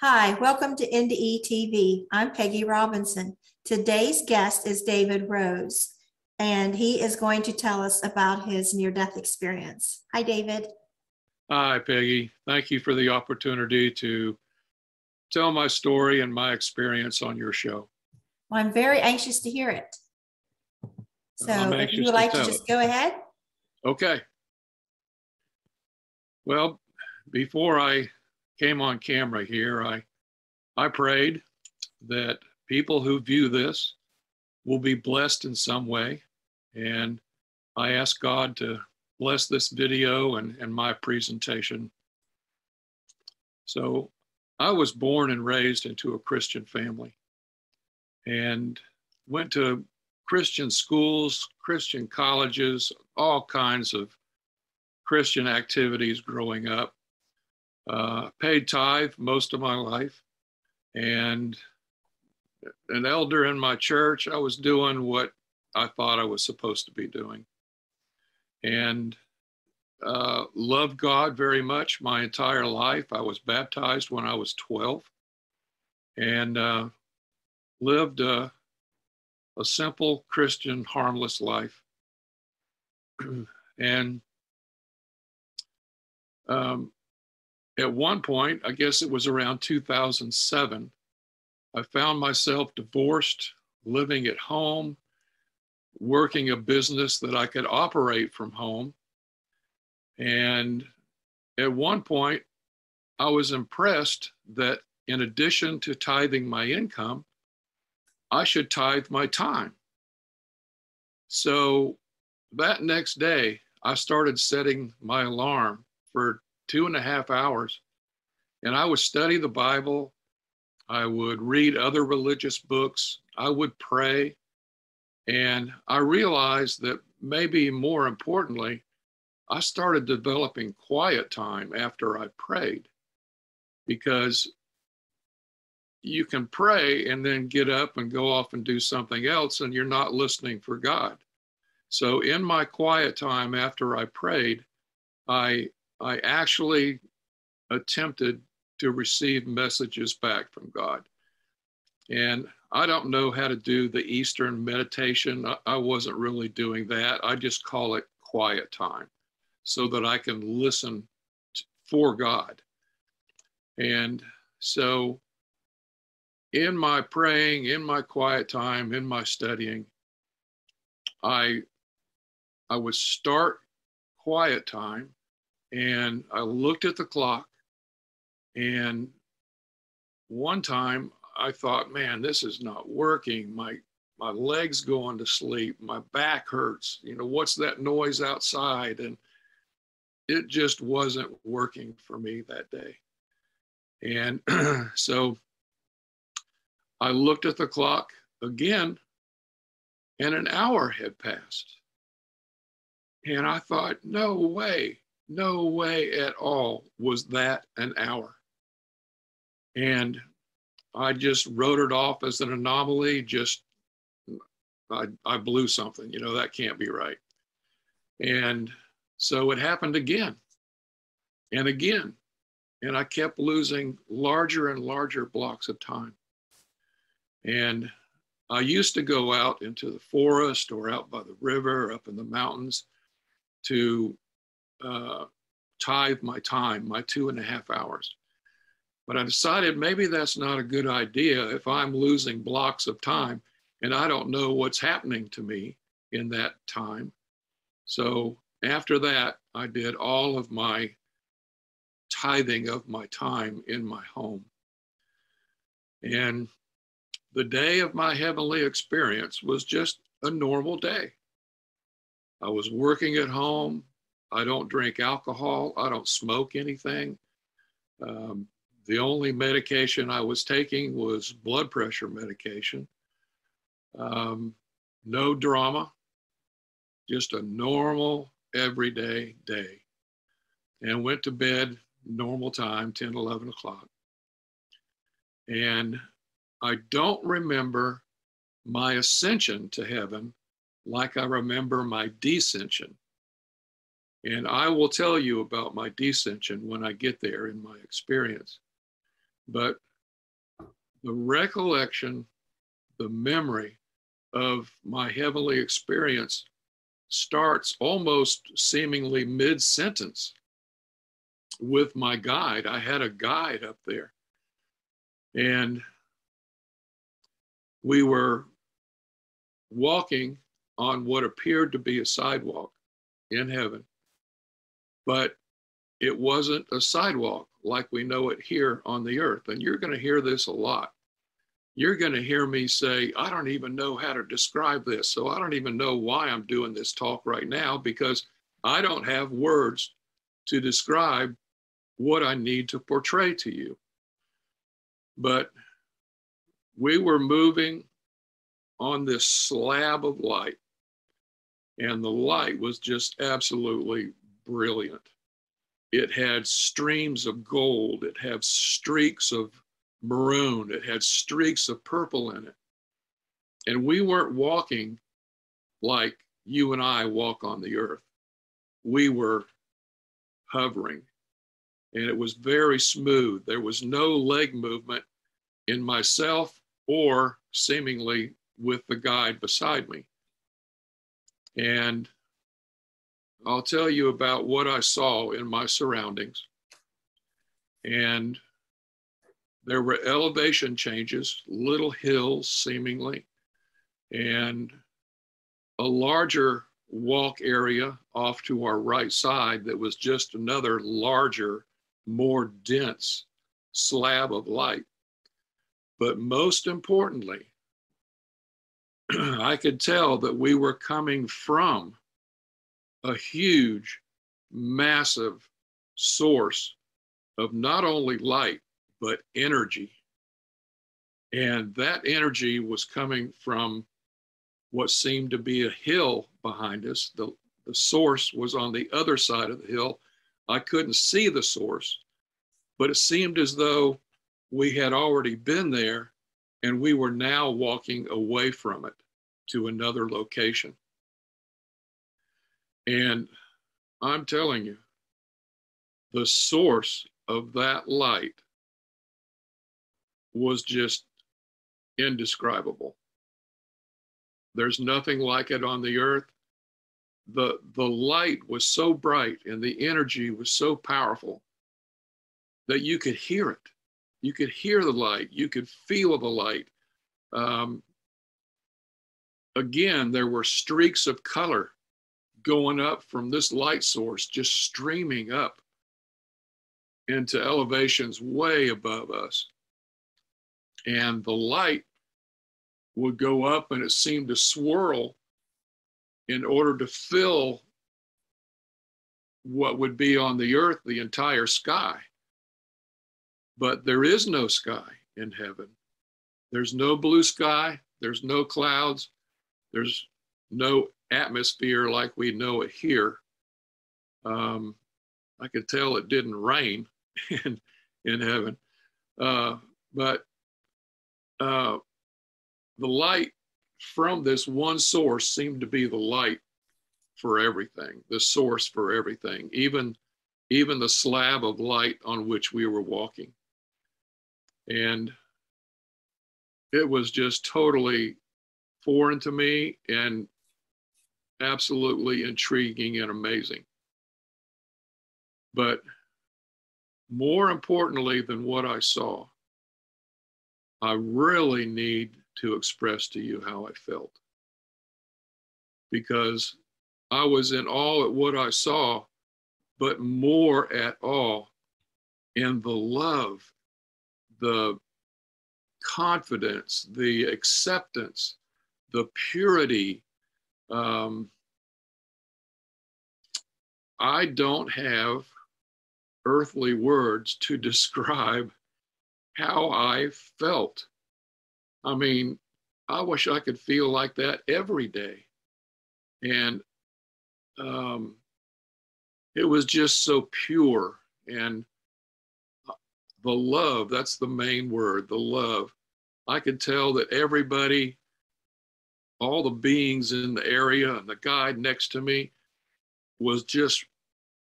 Hi, welcome to NDE TV. I'm Pegi Robinson. Today's guest is David Rose, and he is going to tell us about his near death experience. Hi, David. Hi, Pegi. Thank you for the opportunity to tell my story and my experience on your show. Well, I'm very anxious to hear it. So, if you would like to, to just it. go ahead. Okay. Well, before I came on camera here, I, I prayed that people who view this will be blessed in some way. And I ask God to bless this video and, and my presentation. So I was born and raised into a Christian family and went to Christian schools, Christian colleges, all kinds of Christian activities growing up uh, paid tithe most of my life, and an elder in my church, I was doing what I thought I was supposed to be doing, and uh, loved God very much my entire life. I was baptized when I was 12, and uh, lived a, a simple Christian, harmless life. and um, at one point, I guess it was around 2007, I found myself divorced, living at home, working a business that I could operate from home. And at one point, I was impressed that in addition to tithing my income, I should tithe my time. So that next day, I started setting my alarm for two and a half hours. And I would study the Bible. I would read other religious books. I would pray. And I realized that maybe more importantly, I started developing quiet time after I prayed because you can pray and then get up and go off and do something else, and you're not listening for God. So, in my quiet time after I prayed, I I actually attempted to receive messages back from God. And I don't know how to do the Eastern meditation. I wasn't really doing that. I just call it quiet time so that I can listen for God. And so, in my praying, in my quiet time, in my studying, I I would start quiet time and I looked at the clock. And one time I thought, man, this is not working. My my legs going to sleep. My back hurts. You know, what's that noise outside? And it just wasn't working for me that day. And so I looked at the clock again, and an hour had passed. And I thought, no way no way at all was that an hour. And I just wrote it off as an anomaly, just I, I blew something, you know, that can't be right. And so it happened again and again. And I kept losing larger and larger blocks of time. And I used to go out into the forest or out by the river up in the mountains to uh, tithe my time, my two and a half hours. But I decided maybe that's not a good idea if I'm losing blocks of time and I don't know what's happening to me in that time. So after that, I did all of my tithing of my time in my home. And the day of my heavenly experience was just a normal day. I was working at home, I don't drink alcohol. I don't smoke anything. Um, the only medication I was taking was blood pressure medication. Um, no drama, just a normal, everyday day. And went to bed normal time, 10, 11 o'clock. And I don't remember my ascension to heaven like I remember my descension. And I will tell you about my descension when I get there in my experience. But the recollection, the memory of my heavenly experience starts almost seemingly mid sentence with my guide. I had a guide up there. And we were walking on what appeared to be a sidewalk in heaven, but it wasn't a sidewalk like we know it here on the earth. And you're going to hear this a lot. You're going to hear me say, I don't even know how to describe this. So I don't even know why I'm doing this talk right now because I don't have words to describe what I need to portray to you. But we were moving on this slab of light, and the light was just absolutely brilliant. It had streams of gold, it had streaks of maroon, it had streaks of purple in it. And we weren't walking like you and I walk on the earth. We were hovering and it was very smooth. There was no leg movement in myself or seemingly with the guide beside me. And I'll tell you about what I saw in my surroundings. And there were elevation changes, little hills seemingly, and a larger walk area off to our right side that was just another larger more dense slab of light. But most importantly, I could tell that we were coming from a huge, massive source of not only light, but energy. And that energy was coming from what seemed to be a hill behind us. The, the source was on the other side of the hill, I couldn't see the source, but it seemed as though we had already been there and we were now walking away from it to another location. And I'm telling you, the source of that light was just indescribable. There's nothing like it on the earth. The the light was so bright and the energy was so powerful that you could hear it. You could hear the light. You could feel the light. Um, again there were streaks of color going up from this light source just streaming up into elevations way above us and the light would go up and it seemed to swirl in order to fill what would be on the earth, the entire sky. But there is no sky in heaven. There's no blue sky, there's no clouds, there's no atmosphere like we know it here. Um, I could tell it didn't rain in, in heaven. Uh, but uh, the light from this one source seemed to be the light for everything, the source for everything, even even the slab of light on which we were walking. And it was just totally foreign to me and absolutely intriguing and amazing. But more importantly than what I saw, I really need to express to you how I felt. Because I was in awe at what I saw, but more at awe in the love, the confidence, the acceptance, the purity. Um, I don't have earthly words to describe how I felt. I mean, I wish I could feel like that every day. And um, it was just so pure. And uh, the love, that's the main word, the love. I could tell that everybody, all the beings in the area and the guide next to me was just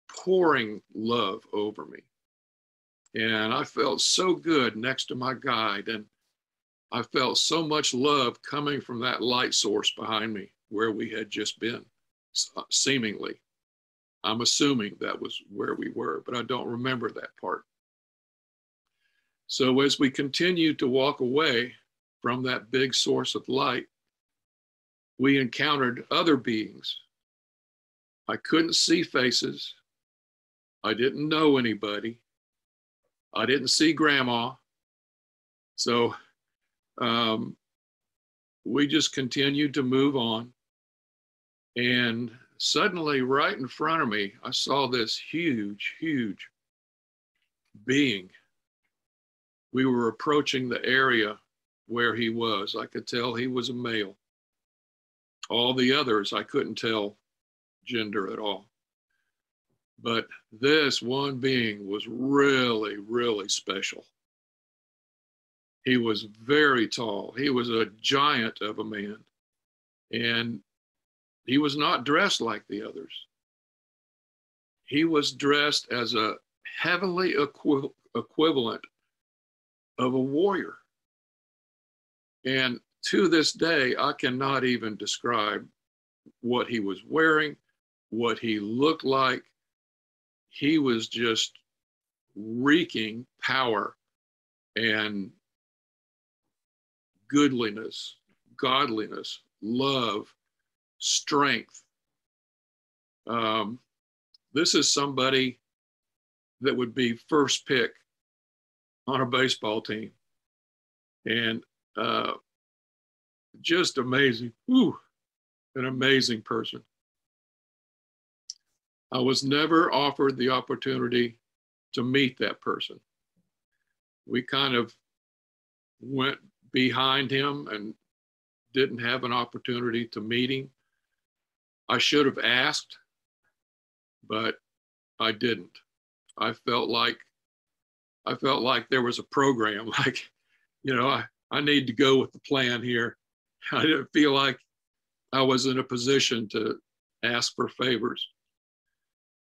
pouring love over me. And I felt so good next to my guide. And I felt so much love coming from that light source behind me where we had just been, seemingly. I'm assuming that was where we were, but I don't remember that part. So as we continued to walk away from that big source of light, we encountered other beings. I couldn't see faces. I didn't know anybody. I didn't see grandma. So um, we just continued to move on. And suddenly, right in front of me, I saw this huge, huge being. We were approaching the area where he was. I could tell he was a male. All the others, I couldn't tell gender at all. But this one being was really, really special. He was very tall. He was a giant of a man. And he was not dressed like the others. He was dressed as a heavenly equi- equivalent of a warrior. And to this day, I cannot even describe what he was wearing, what he looked like. He was just reeking power and goodliness, godliness, love, strength. Um, this is somebody that would be first pick on a baseball team. And uh, just amazing. Whew, an amazing person. I was never offered the opportunity to meet that person. We kind of went behind him and didn't have an opportunity to meet him. I should have asked, but I didn't. I felt like I felt like there was a program, like, you know, I, I need to go with the plan here. I didn't feel like I was in a position to ask for favors.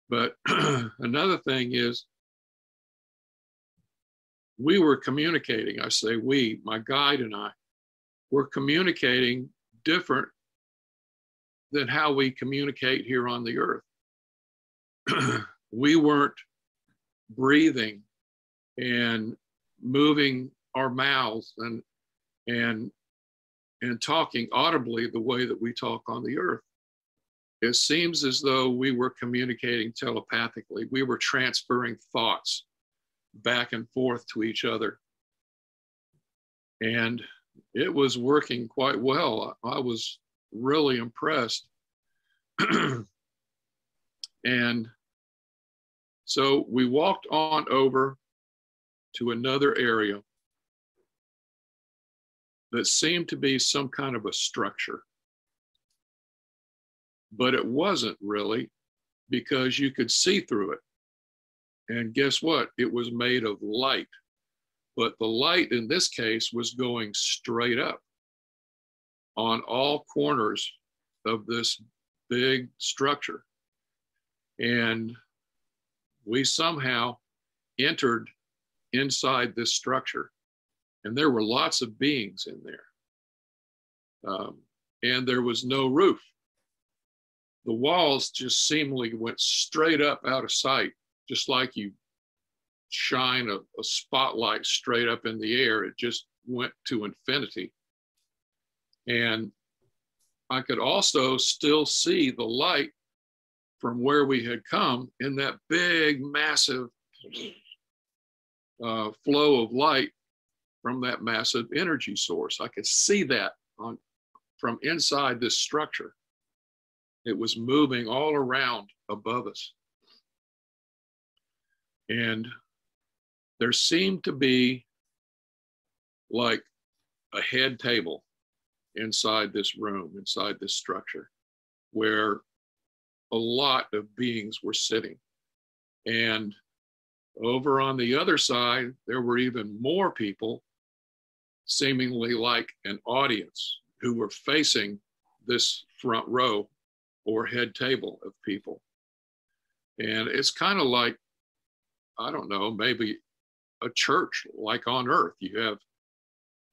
But another thing is, we were communicating. I say we, my guide and I, were communicating different than how we communicate here on the earth. we weren't breathing and moving our mouths and and and talking audibly the way that we talk on the earth. It seems as though we were communicating telepathically. We were transferring thoughts back and forth to each other. And it was working quite well. I was really impressed. and so we walked on over to another area that seemed to be some kind of a structure. But it wasn't really because you could see through it. And guess what? It was made of light. But the light in this case was going straight up on all corners of this big structure. And we somehow entered inside this structure. And there were lots of beings in there. Um, and there was no roof. The walls just seemingly went straight up out of sight just like you shine a, a spotlight straight up in the air, it just went to infinity. And I could also still see the light from where we had come in that big, massive uh, flow of light from that massive energy source. I could see that on, from inside this structure. It was moving all around above us. And there seemed to be like a head table inside this room, inside this structure, where a lot of beings were sitting. And over on the other side, there were even more people, seemingly like an audience, who were facing this front row or head table of people. And it's kind of like I don't know, maybe a church like on earth. You have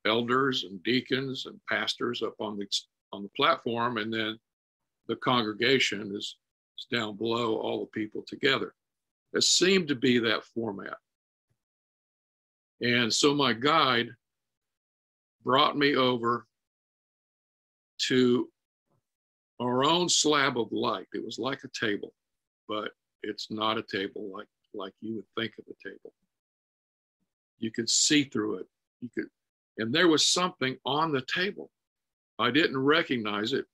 elders and deacons and pastors up on the on the platform, and then the congregation is, is down below, all the people together. It seemed to be that format. And so my guide brought me over to our own slab of light. It was like a table, but it's not a table like like you would think of a table. You could see through it. You could, and there was something on the table. I didn't recognize it.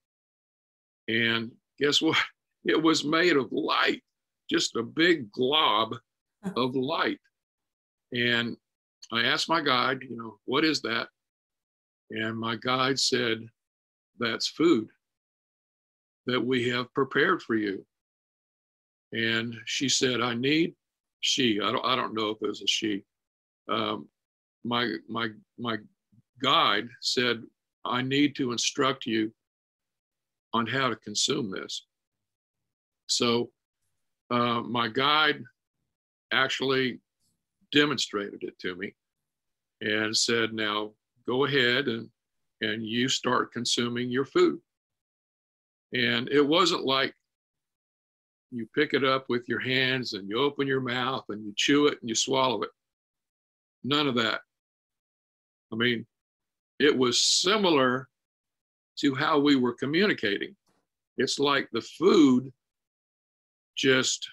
And guess what? It was made of light, just a big glob of light. And I asked my guide, you know, what is that? And my guide said, that's food that we have prepared for you. And she said, I need she, I don't, I don't know if it was a she. Um, my, my, my guide said, I need to instruct you on how to consume this. So uh, my guide actually demonstrated it to me and said, now go ahead and, and you start consuming your food. And it wasn't like you pick it up with your hands and you open your mouth and you chew it and you swallow it. None of that. I mean, it was similar to how we were communicating. It's like the food just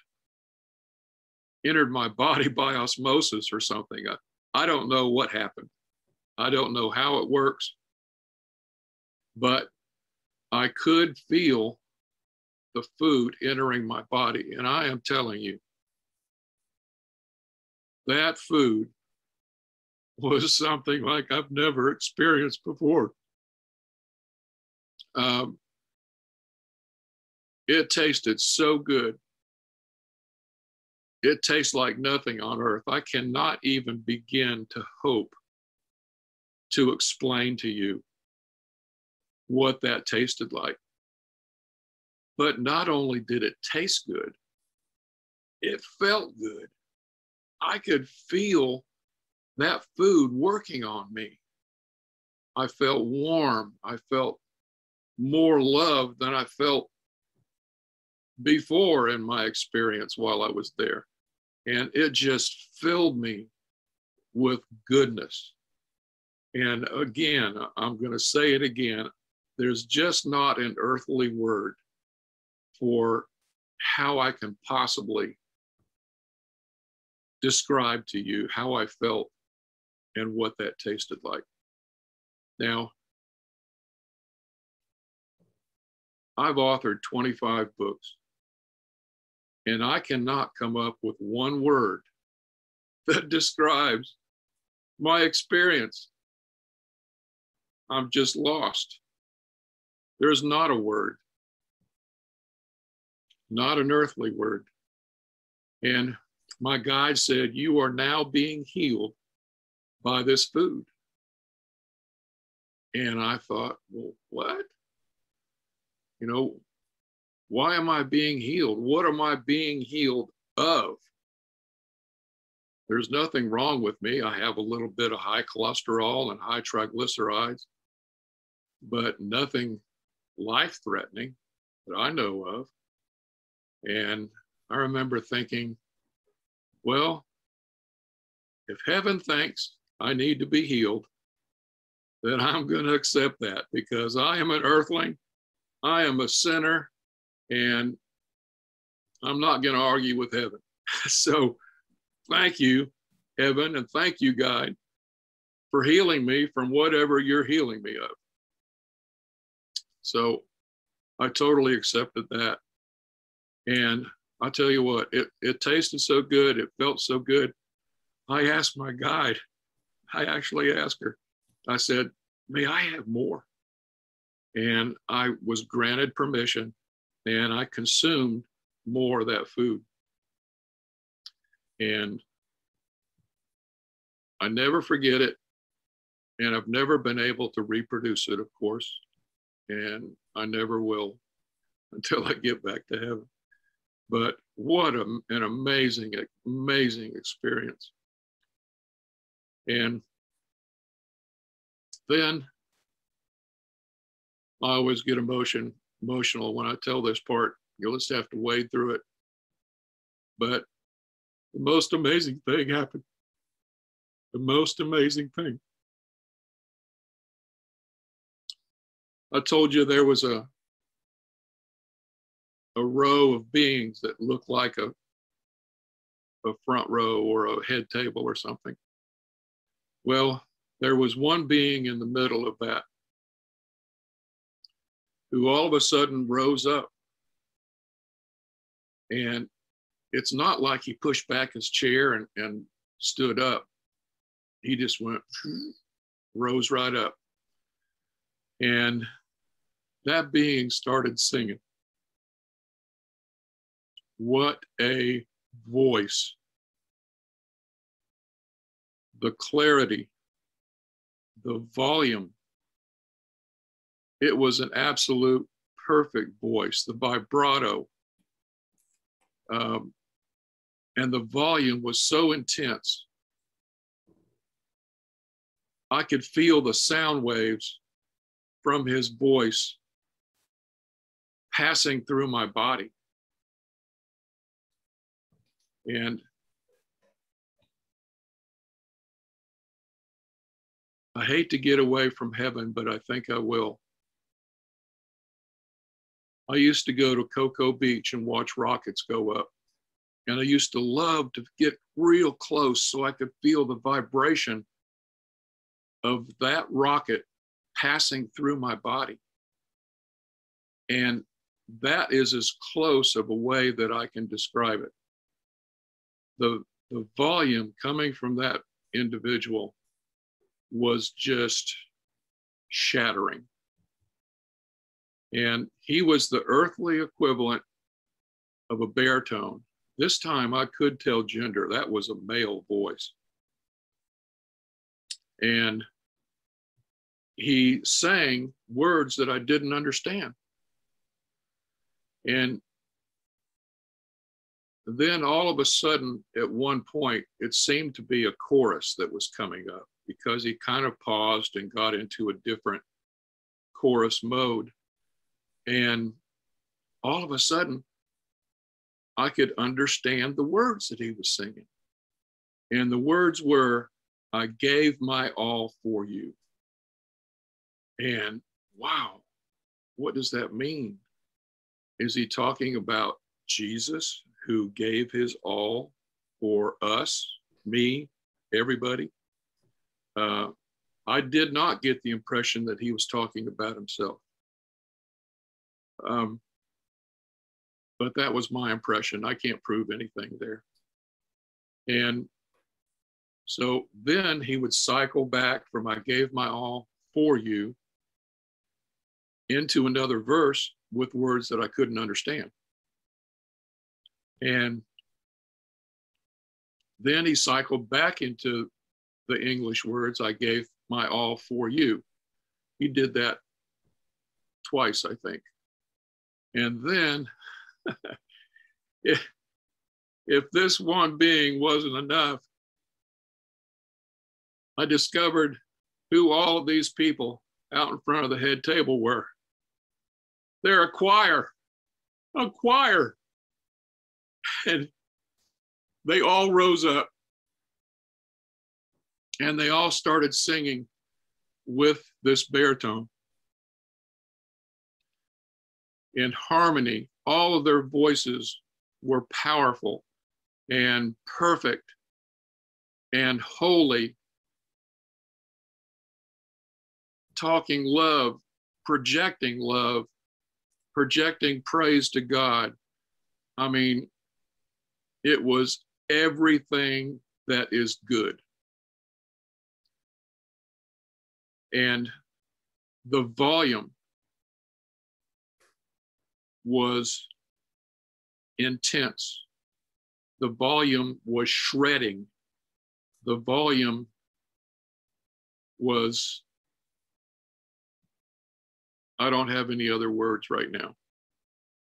entered my body by osmosis or something. I, I don't know what happened. I don't know how it works, but I could feel the food entering my body. And I am telling you, that food was something like I've never experienced before. Um, it tasted so good. It tastes like nothing on earth. I cannot even begin to hope to explain to you what that tasted like. But not only did it taste good, it felt good. I could feel that food working on me. I felt warm. I felt more love than I felt before in my experience while I was there. And it just filled me with goodness. And again, I'm going to say it again there's just not an earthly word for how I can possibly describe to you how I felt and what that tasted like. Now, I've authored 25 books, and I cannot come up with one word that describes my experience. I'm just lost. There's not a word not an earthly word. And my guide said, You are now being healed by this food. And I thought, Well, what? You know, why am I being healed? What am I being healed of? There's nothing wrong with me. I have a little bit of high cholesterol and high triglycerides, but nothing life threatening that I know of. And I remember thinking, well, if heaven thinks I need to be healed, then I'm going to accept that because I am an earthling, I am a sinner, and I'm not going to argue with heaven. so thank you, heaven, and thank you, God, for healing me from whatever you're healing me of. So I totally accepted that. And I tell you what, it, it tasted so good. It felt so good. I asked my guide, I actually asked her, I said, may I have more? And I was granted permission and I consumed more of that food. And I never forget it. And I've never been able to reproduce it, of course. And I never will until I get back to heaven. But what a, an amazing, amazing experience. And then I always get emotion emotional when I tell this part. You'll just have to wade through it. But the most amazing thing happened. The most amazing thing. I told you there was a a row of beings that looked like a a front row or a head table or something. Well, there was one being in the middle of that who all of a sudden rose up. And it's not like he pushed back his chair and, and stood up. He just went, rose right up. And that being started singing. What a voice. The clarity, the volume. It was an absolute perfect voice, the vibrato. Um, and the volume was so intense. I could feel the sound waves from his voice passing through my body. And I hate to get away from heaven, but I think I will. I used to go to Cocoa Beach and watch rockets go up. And I used to love to get real close so I could feel the vibration of that rocket passing through my body. And that is as close of a way that I can describe it. The, the volume coming from that individual was just shattering. And he was the earthly equivalent of a baritone. This time I could tell gender, that was a male voice. And he sang words that I didn't understand. And then all of a sudden, at one point, it seemed to be a chorus that was coming up because he kind of paused and got into a different chorus mode. And all of a sudden, I could understand the words that he was singing. And the words were, I gave my all for you. And wow, what does that mean? Is he talking about Jesus who gave his all for us, me, everybody? Uh, I did not get the impression that he was talking about himself. Um, but that was my impression. I can't prove anything there. And so then he would cycle back from I gave my all for you into another verse with words that I couldn't understand. And then he cycled back into the English words, I gave my all for you. He did that twice, I think. And then, if, if this one being wasn't enough, I discovered who all of these people out in front of the head table were. They're a choir, a choir. And they all rose up and they all started singing with this baritone in harmony. All of their voices were powerful and perfect and holy, talking love, projecting love, projecting praise to God. I mean, it was everything that is good. And the volume was intense. The volume was shredding. The volume was I don't have any other words right now.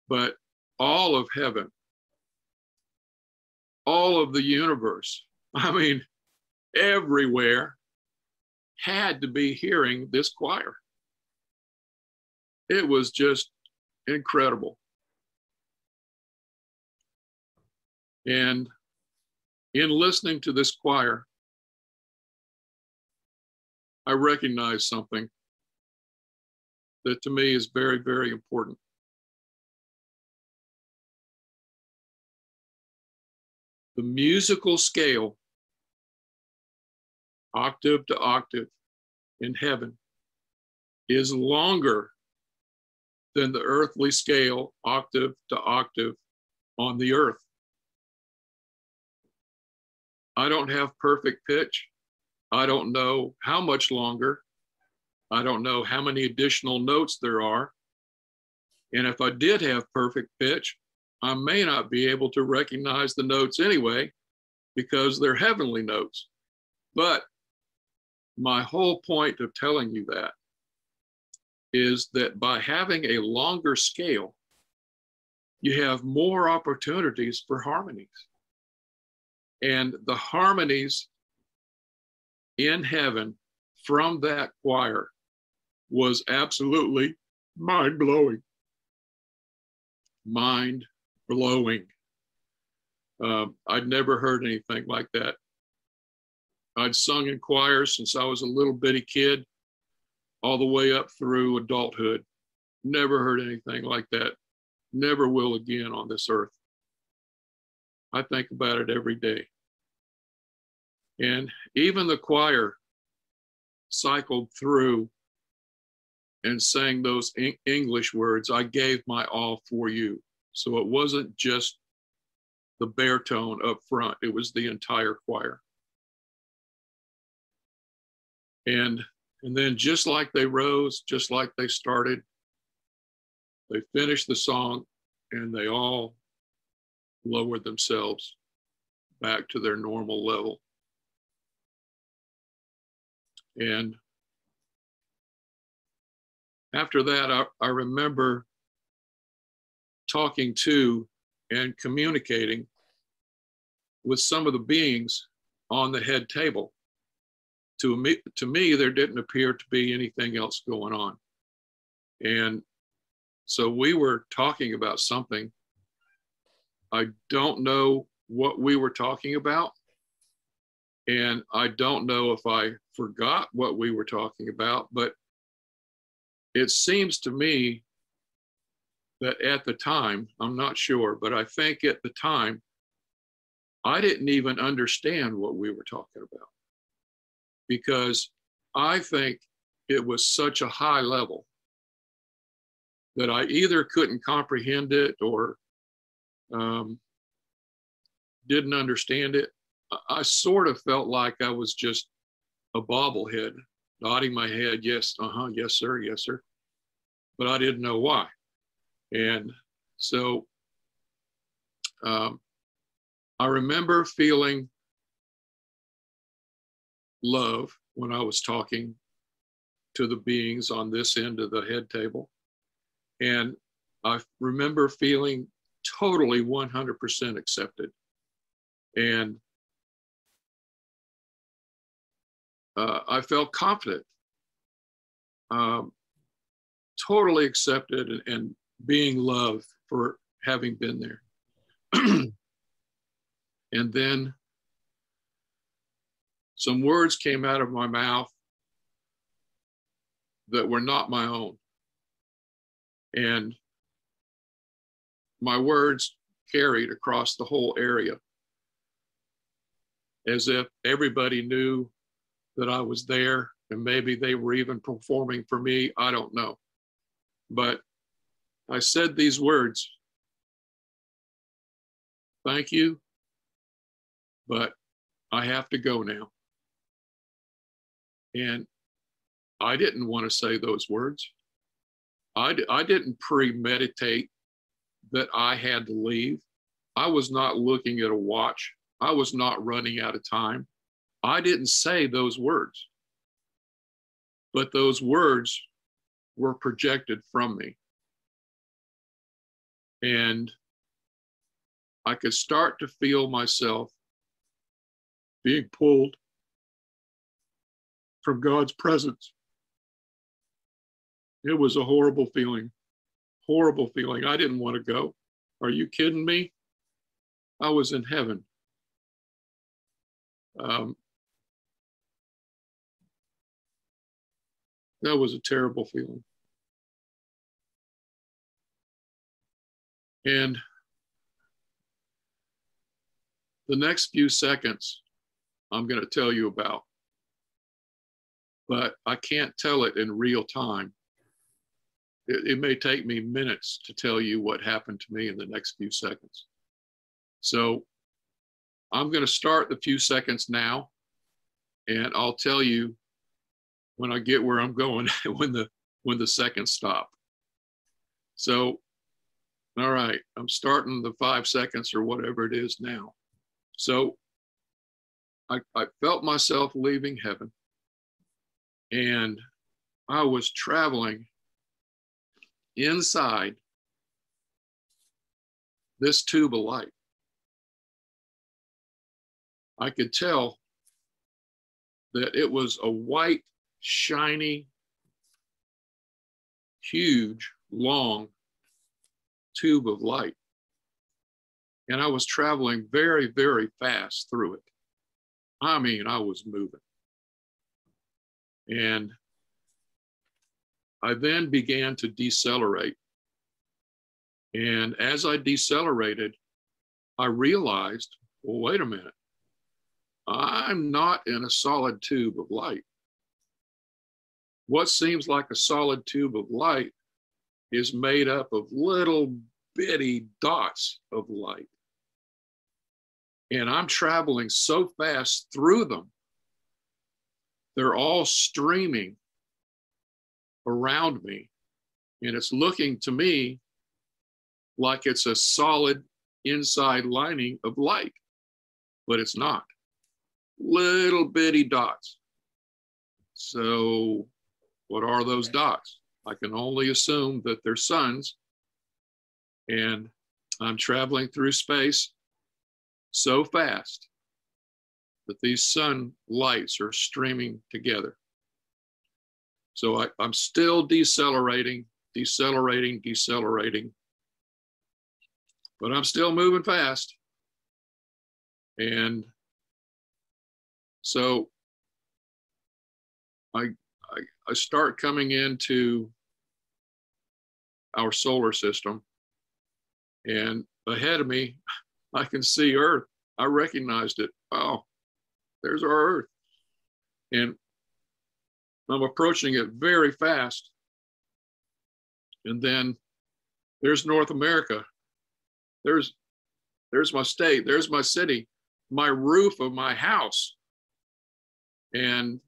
But all of heaven, all of the universe, I mean, everywhere had to be hearing this choir. It was just incredible. And in listening to this choir, I recognize something that to me is very, very important. The musical scale, octave to octave in heaven, is longer than the earthly scale, octave to octave on the earth. I don't have perfect pitch. I don't know how much longer. I don't know how many additional notes there are. And if I did have perfect pitch, I may not be able to recognize the notes anyway because they're heavenly notes. But my whole point of telling you that is that by having a longer scale, you have more opportunities for harmonies. And the harmonies in heaven from that choir was absolutely mind blowing. Mind blowing. Um, I'd never heard anything like that. I'd sung in choirs since I was a little bitty kid, all the way up through adulthood. Never heard anything like that. Never will again on this earth. I think about it every day. And even the choir cycled through and sang those English words I gave my all for you. So it wasn't just the baritone up front, it was the entire choir. And and then just like they rose, just like they started, they finished the song and they all lowered themselves back to their normal level. And after that, I, I remember talking to and communicating with some of the beings on the head table. To me, to me, there didn't appear to be anything else going on. And so we were talking about something. I don't know what we were talking about. And I don't know if I forgot what we were talking about, but it seems to me that at the time, I'm not sure, but I think at the time, I didn't even understand what we were talking about because I think it was such a high level that I either couldn't comprehend it or um, didn't understand it. I sort of felt like I was just a bobblehead, nodding my head, yes, uh huh, yes, sir, yes, sir. But I didn't know why. And so um, I remember feeling love when I was talking to the beings on this end of the head table. And I remember feeling totally 100% accepted. And uh, I felt confident, um, totally accepted, and, and being loved for having been there. and then some words came out of my mouth that were not my own. And my words carried across the whole area as if everybody knew that I was there and maybe they were even performing for me. I don't know. But I said these words Thank you, but I have to go now. And I didn't want to say those words. I, I didn't premeditate that I had to leave. I was not looking at a watch. I was not running out of time. I didn't say those words, but those words were projected from me. And I could start to feel myself being pulled from God's presence. It was a horrible feeling, horrible feeling. I didn't want to go. Are you kidding me? I was in heaven. Um, that was a terrible feeling. And the next few seconds, I'm going to tell you about, but I can't tell it in real time. It, it, may take me minutes to tell you what happened to me in the next few seconds. So I'm going to start the few seconds now, and I'll tell you when I get where I'm going when the when the seconds stop. So, all right, I'm starting the five seconds or whatever it is now. So I, I felt myself leaving heaven and I was traveling inside this tube of light. I could tell that it was a white, shiny, huge, long tube of light. And I was traveling very, very fast through it. I mean, I was moving. And I then began to decelerate. And as I decelerated, I realized, well, wait a minute. I'm not in a solid tube of light. What seems like a solid tube of light is made up of little bitty dots of light and I'm traveling so fast through them. They're all streaming around me. And it's looking to me like it's a solid inside lining of light, but it's not. Little bitty dots. So, what are those dots? I can only assume that they're suns. And I'm traveling through space so fast that these sun lights are streaming together. So I, am still decelerating, decelerating, decelerating, but I'm still moving fast. And so I, I, I start coming into our solar system, and ahead of me, I can see Earth. I recognized it. Oh, there's our Earth. And I'm approaching it very fast. And then there's North America. There's there's my state, there's my city, my roof of my house. And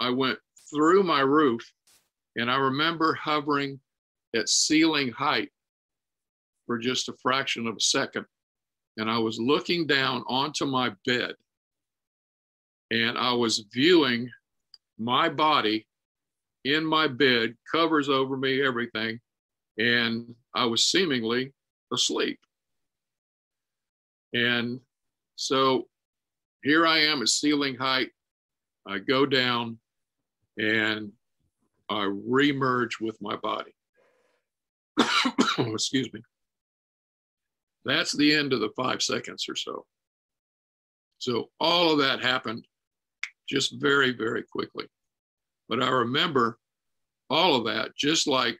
I went through my roof and I remember hovering at ceiling height for just a fraction of a second. And I was looking down onto my bed and I was viewing my body in my bed, covers over me, everything. And I was seemingly asleep. And so here I am at ceiling height. I go down and I remerge with my body. Excuse me. That's the end of the five seconds or so. So all of that happened just very, very quickly. But I remember all of that just like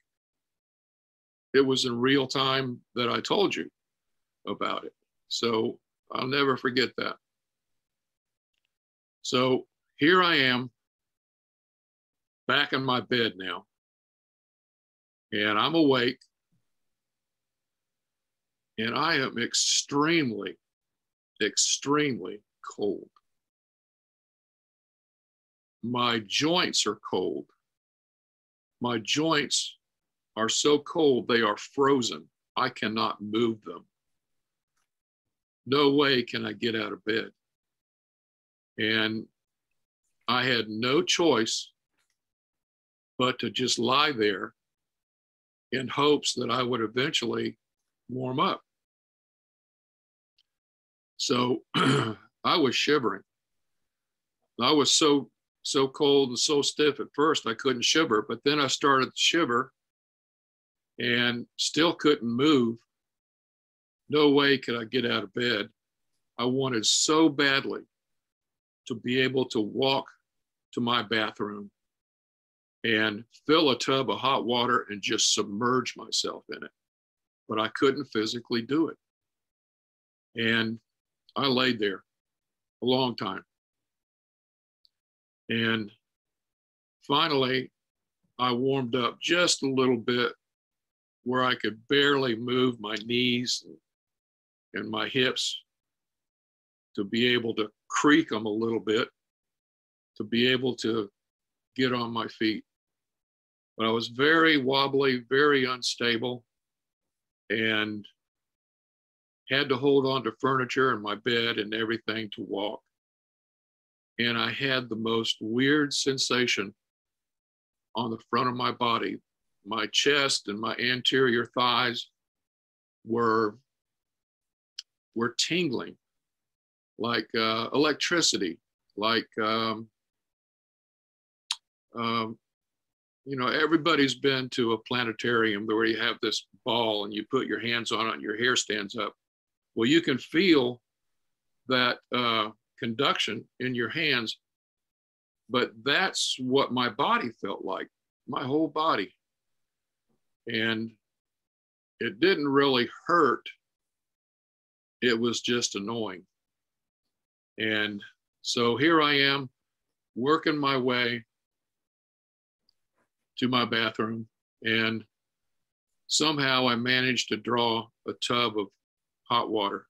it was in real time that I told you about it. So I'll never forget that. So here I am back in my bed now. And I'm awake and I am extremely, extremely cold. My joints are cold. My joints are so cold they are frozen. I cannot move them. No way can I get out of bed. And I had no choice but to just lie there in hopes that I would eventually warm up. So I was shivering. I was so so cold and so stiff at first I couldn't shiver, but then I started to shiver and still couldn't move. No way could I get out of bed. I wanted so badly to be able to walk to my bathroom and fill a tub of hot water and just submerge myself in it. But I couldn't physically do it. And I laid there a long time. And finally, I warmed up just a little bit where I could barely move my knees and my hips to be able to creak them a little bit, to be able to get on my feet. But I was very wobbly, very unstable, and had to hold on to furniture and my bed and everything to walk. And I had the most weird sensation on the front of my body. My chest and my anterior thighs were, were tingling like uh, electricity, like, um, um, you know, everybody's been to a planetarium where you have this ball and you put your hands on it and your hair stands up. Well, you can feel that uh, conduction in your hands, but that's what my body felt like, my whole body. And it didn't really hurt, it was just annoying. And so here I am working my way to my bathroom. And somehow I managed to draw a tub of hot water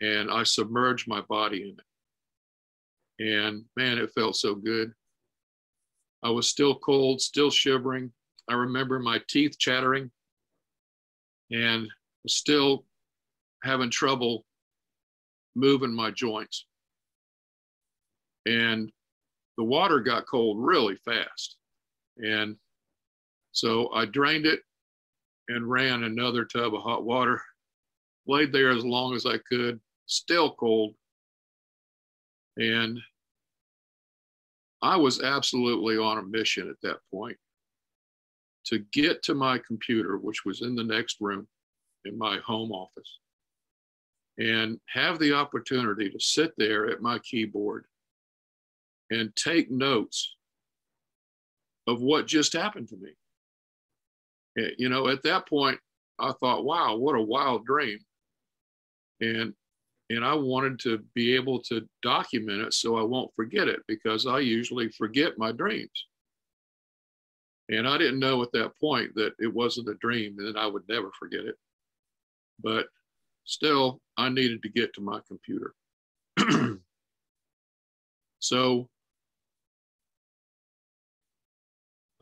and I submerged my body in it. And man, it felt so good. I was still cold, still shivering. I remember my teeth chattering and still having trouble moving my joints. And the water got cold really fast. And so I drained it and ran another tub of hot water, laid there as long as I could, still cold. And I was absolutely on a mission at that point to get to my computer, which was in the next room in my home office and have the opportunity to sit there at my keyboard and take notes of what just happened to me. Eh, you know, at that point, I thought, wow, what a wild dream. And and I wanted to be able to document it so I won't forget it because I usually forget my dreams. And I didn't know at that point that it wasn't a dream and that I would never forget it. But still, I needed to get to my computer. so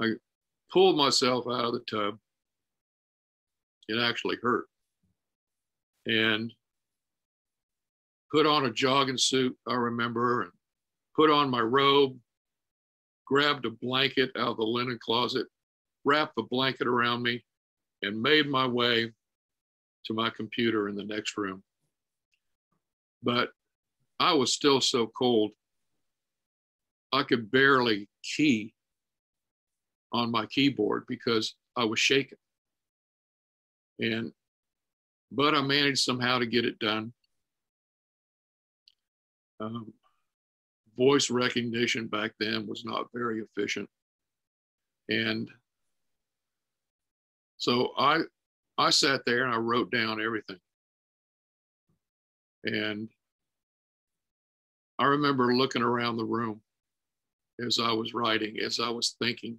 I pulled myself out of the tub. It actually hurt. And put on a jogging suit, I remember, and put on my robe, grabbed a blanket out of the linen closet, wrapped the blanket around me, and made my way to my computer in the next room. But I was still so cold, I could barely key on my keyboard because I was shaking. And, but I managed somehow to get it done. Um, voice recognition back then was not very efficient. And so I I sat there and I wrote down everything. And I remember looking around the room as I was writing, as I was thinking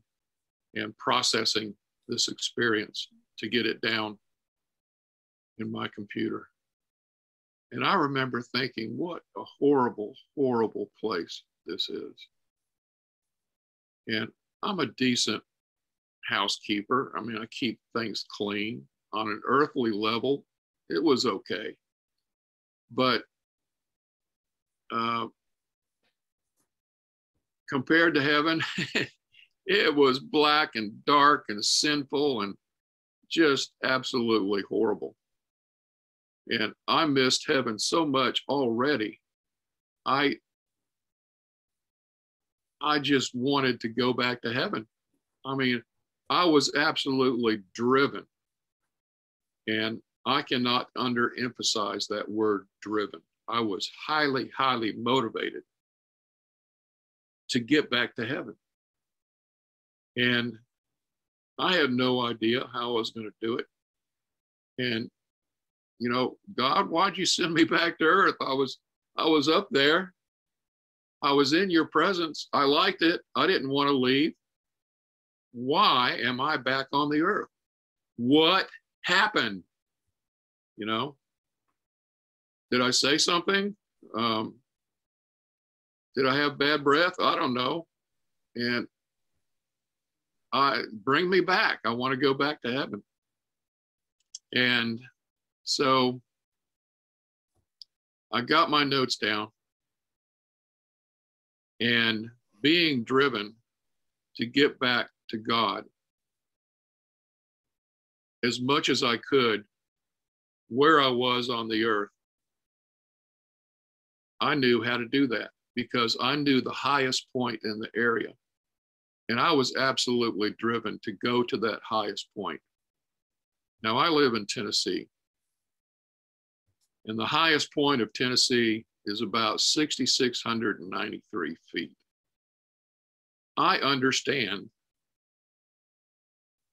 and processing this experience to get it down in my computer. And I remember thinking, what a horrible, horrible place this is. And I'm a decent housekeeper. I mean, I keep things clean on an earthly level, it was okay. But uh, compared to heaven, it was black and dark and sinful and just absolutely horrible. And I missed heaven so much already. I I just wanted to go back to heaven. I mean, I was absolutely driven. And I cannot underemphasize that word driven. I was highly, highly motivated to get back to heaven. And I had no idea how I was going to do it. And, you know, God, why'd you send me back to earth? I was, I was up there. I was in your presence. I liked it. I didn't want to leave. Why am I back on the earth? What happened? You know, did I say something? Um, did I have bad breath? I don't know. And I bring me back. I want to go back to heaven. And so I got my notes down and being driven to get back to God as much as I could where I was on the earth. I knew how to do that because I knew the highest point in the area. And I was absolutely driven to go to that highest point. Now, I live in Tennessee, and the highest point of Tennessee is about 6,693 feet. I understand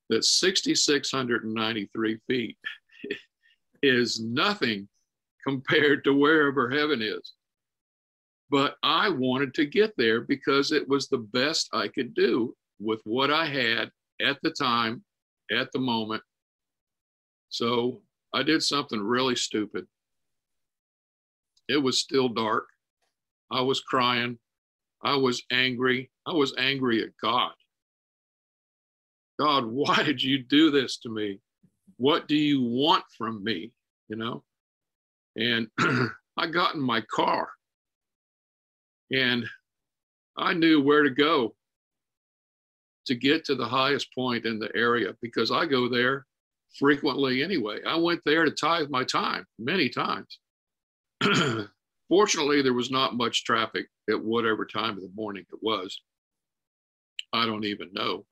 that 6,693 feet is nothing compared to wherever heaven is. But I wanted to get there because it was the best I could do with what I had at the time, at the moment. So I did something really stupid. It was still dark. I was crying. I was angry. I was angry at God. God, why did you do this to me? What do you want from me? You know? And I got in my car and I knew where to go to get to the highest point in the area because I go there frequently anyway. I went there to tithe my time many times. Fortunately, there was not much traffic at whatever time of the morning it was. I don't even know.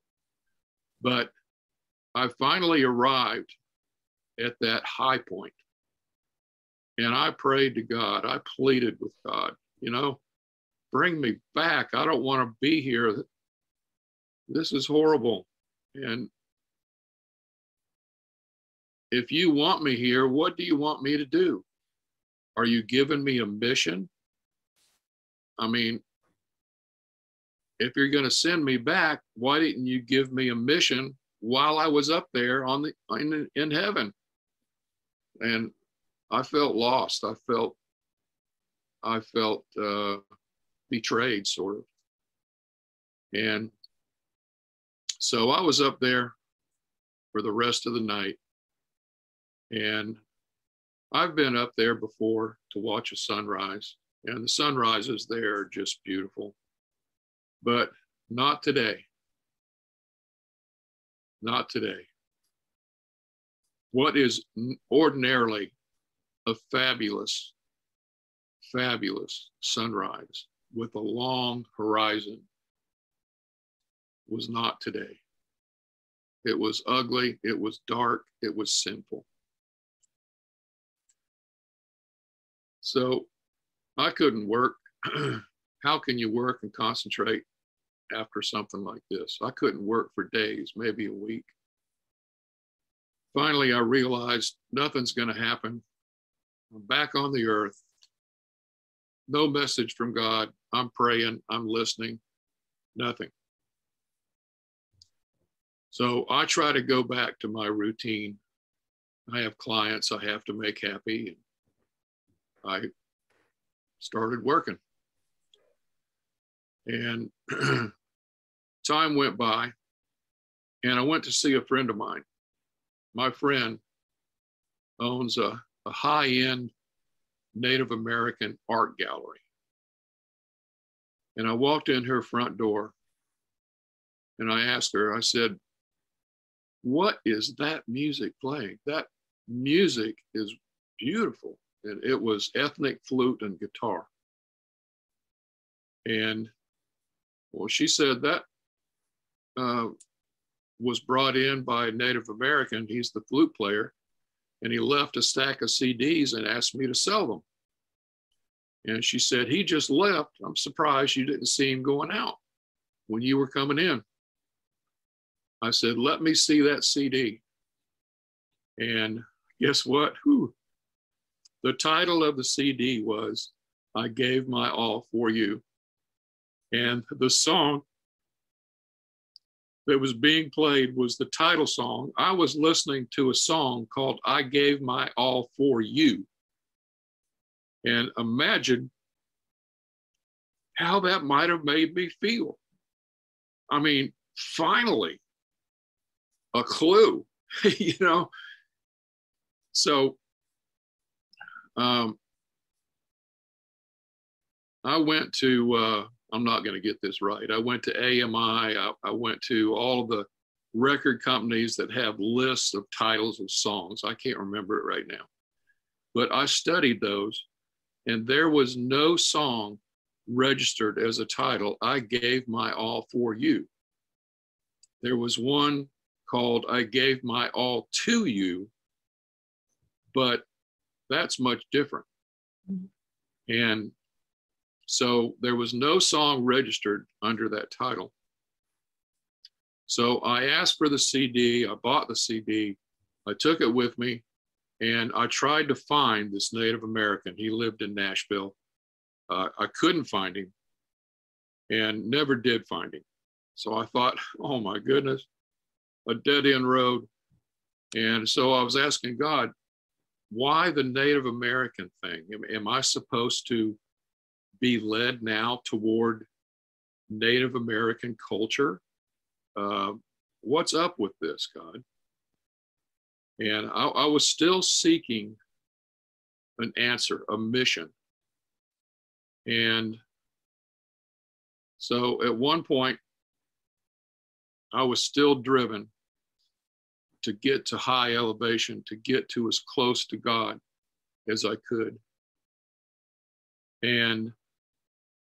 But I finally arrived at that high point. And I prayed to God. I pleaded with God, you know, bring me back. I don't want to be here. This is horrible. And if you want me here, what do you want me to do? Are you giving me a mission? I mean, if you're going to send me back, why didn't you give me a mission while I was up there on the in, in heaven? And I felt lost. I felt I felt uh, betrayed, sort of. And so I was up there for the rest of the night, and I've been up there before to watch a sunrise, and the sunrises there are just beautiful. But not today. Not today. What is ordinarily a fabulous, fabulous sunrise with a long horizon was not today. It was ugly, it was dark, it was sinful. So I couldn't work. How can you work and concentrate after something like this? I couldn't work for days, maybe a week. Finally, I realized nothing's going to happen. I'm back on the earth. No message from God. I'm praying, I'm listening, nothing. So I try to go back to my routine. I have clients I have to make happy. I started working. And time went by, and I went to see a friend of mine. My friend owns a, a high end Native American art gallery. And I walked in her front door and I asked her, I said, What is that music playing? That music is beautiful. And it was ethnic flute and guitar. And Well, she said that uh, was brought in by a Native American. He's the flute player. And he left a stack of CDs and asked me to sell them. And she said, He just left. I'm surprised you didn't see him going out when you were coming in. I said, Let me see that CD. And guess what? Whew. The title of the CD was I Gave My All for You. And the song that was being played was the title song. I was listening to a song called I Gave My All for You. And imagine how that might have made me feel. I mean, finally, a clue, you know. So um, I went to, uh, I'm not going to get this right. I went to AMI, I, I went to all the record companies that have lists of titles of songs. I can't remember it right now. But I studied those, and there was no song registered as a title, I Gave My All for You. There was one called I Gave My All to You, but that's much different. Mm-hmm. And so there was no song registered under that title. So I asked for the CD, I bought the CD, I took it with me, and I tried to find this Native American. He lived in Nashville. Uh, I couldn't find him and never did find him. So I thought, oh my goodness, a dead end road. And so I was asking God, why the Native American thing? Am, am I supposed to be led now toward Native American culture? Uh, what's up with this, God? And I, I was still seeking an answer, a mission. And so at one point, I was still driven to get to high elevation, to get to as close to God as I could. And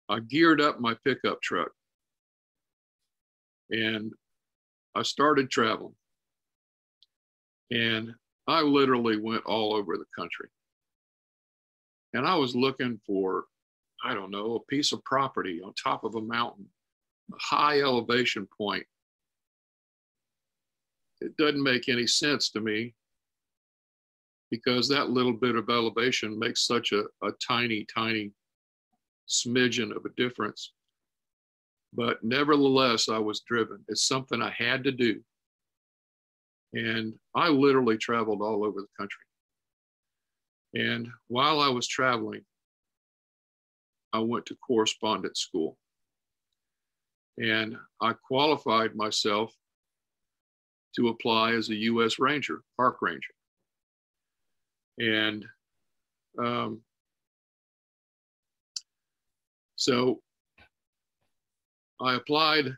I geared up my pickup truck and I started traveling. And I literally went all over the country. And I was looking for, I don't know, a piece of property on top of a mountain, a high elevation point it doesn't make any sense to me because that little bit of elevation makes such a, a tiny, tiny smidgen of a difference. But nevertheless, I was driven. It's something I had to do. And I literally traveled all over the country. And while I was traveling, I went to correspondence school. And I qualified myself to apply as a U.S. Ranger, Park Ranger. And um, so I applied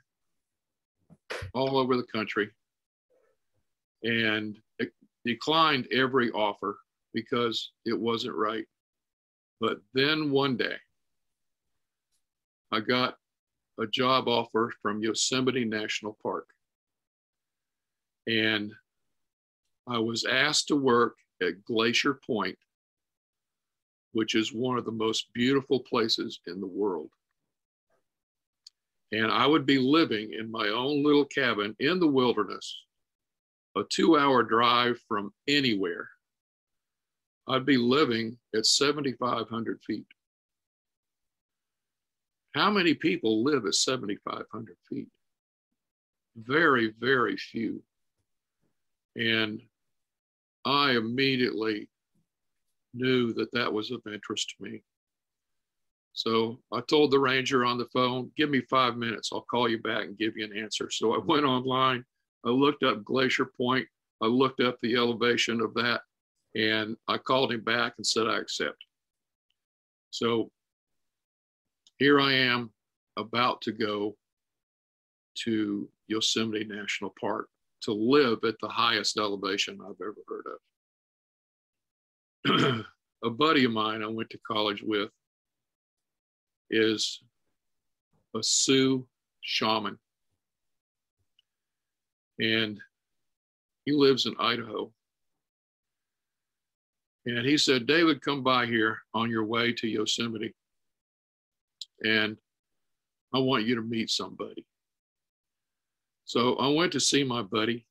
all over the country and declined every offer because it wasn't right. But then one day, I got a job offer from Yosemite National Park. And I was asked to work at Glacier Point, which is one of the most beautiful places in the world. And I would be living in my own little cabin in the wilderness, a two hour drive from anywhere. I'd be living at 7,500 feet. How many people live at 7,500 feet? Very, very few. And I immediately knew that that was of interest to me. So I told the ranger on the phone, give me five minutes. I'll call you back and give you an answer. So I went online. I looked up Glacier Point. I looked up the elevation of that and I called him back and said, I accept. So here I am about to go to Yosemite National Park to live at the highest elevation I've ever heard of. a buddy of mine I went to college with is a Sioux shaman. And he lives in Idaho. And he said, David, come by here on your way to Yosemite. And I want you to meet somebody. So I went to see my buddy.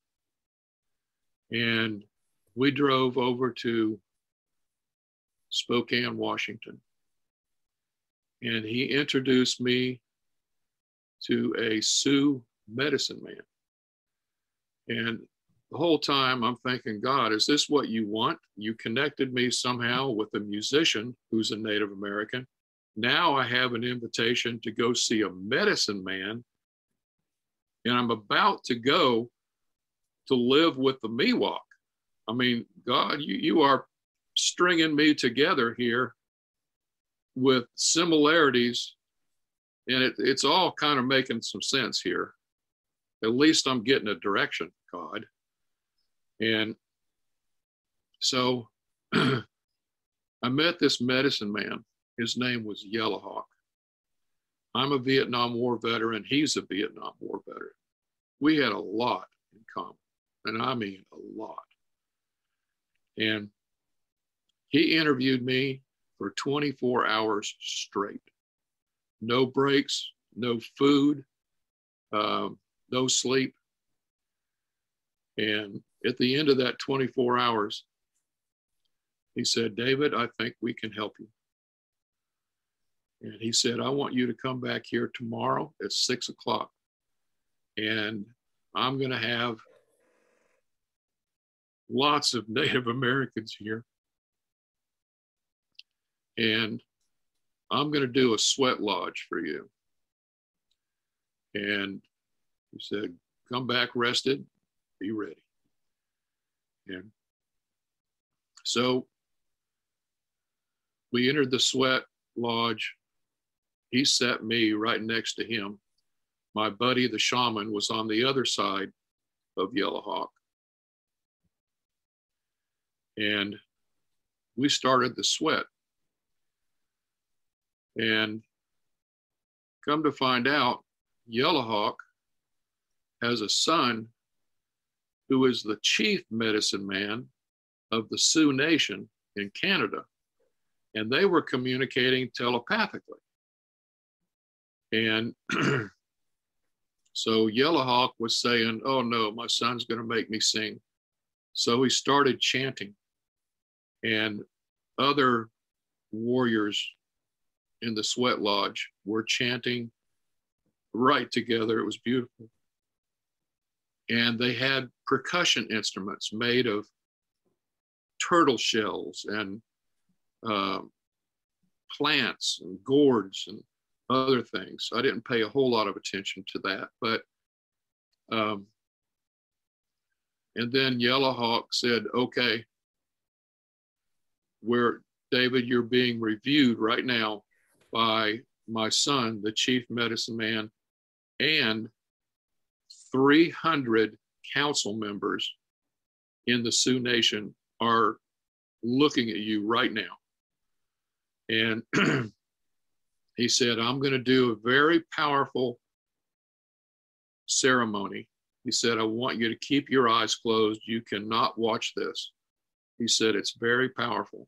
And we drove over to Spokane, Washington. And he introduced me to a Sioux medicine man. And the whole time I'm thinking, God, is this what you want? You connected me somehow with a musician who's a Native American. Now I have an invitation to go see a medicine man. And I'm about to go to live with the Miwok. I mean, God, you, you are stringing me together here with similarities, and it, it's all kind of making some sense here. At least I'm getting a direction, God. And so I met this medicine man. His name was Yellowhawk. I'm a Vietnam War veteran. He's a Vietnam War veteran. We had a lot in common, and I mean a lot. And he interviewed me for 24 hours straight. No breaks, no food, um, no sleep. And at the end of that 24 hours, he said, David, I think we can help you. And he said, I want you to come back here tomorrow at six o'clock. And I'm going to have lots of Native Americans here. And I'm going to do a sweat lodge for you. And he said, Come back rested, be ready. And so we entered the sweat lodge. He set me right next to him. My buddy, the shaman, was on the other side of Yellowhawk. And we started the sweat. And come to find out, Yellowhawk has a son who is the chief medicine man of the Sioux Nation in Canada. And they were communicating telepathically. And so Yellowhawk was saying, Oh no, my son's going to make me sing. So he started chanting. And other warriors in the sweat lodge were chanting right together. It was beautiful. And they had percussion instruments made of turtle shells and uh, plants and gourds and other things. I didn't pay a whole lot of attention to that, but um, and then Yellowhawk said, "Okay, where David, you're being reviewed right now by my son, the chief medicine man, and 300 council members in the Sioux Nation are looking at you right now. And he said, I'm going to do a very powerful ceremony. He said, I want you to keep your eyes closed. You cannot watch this. He said, It's very powerful.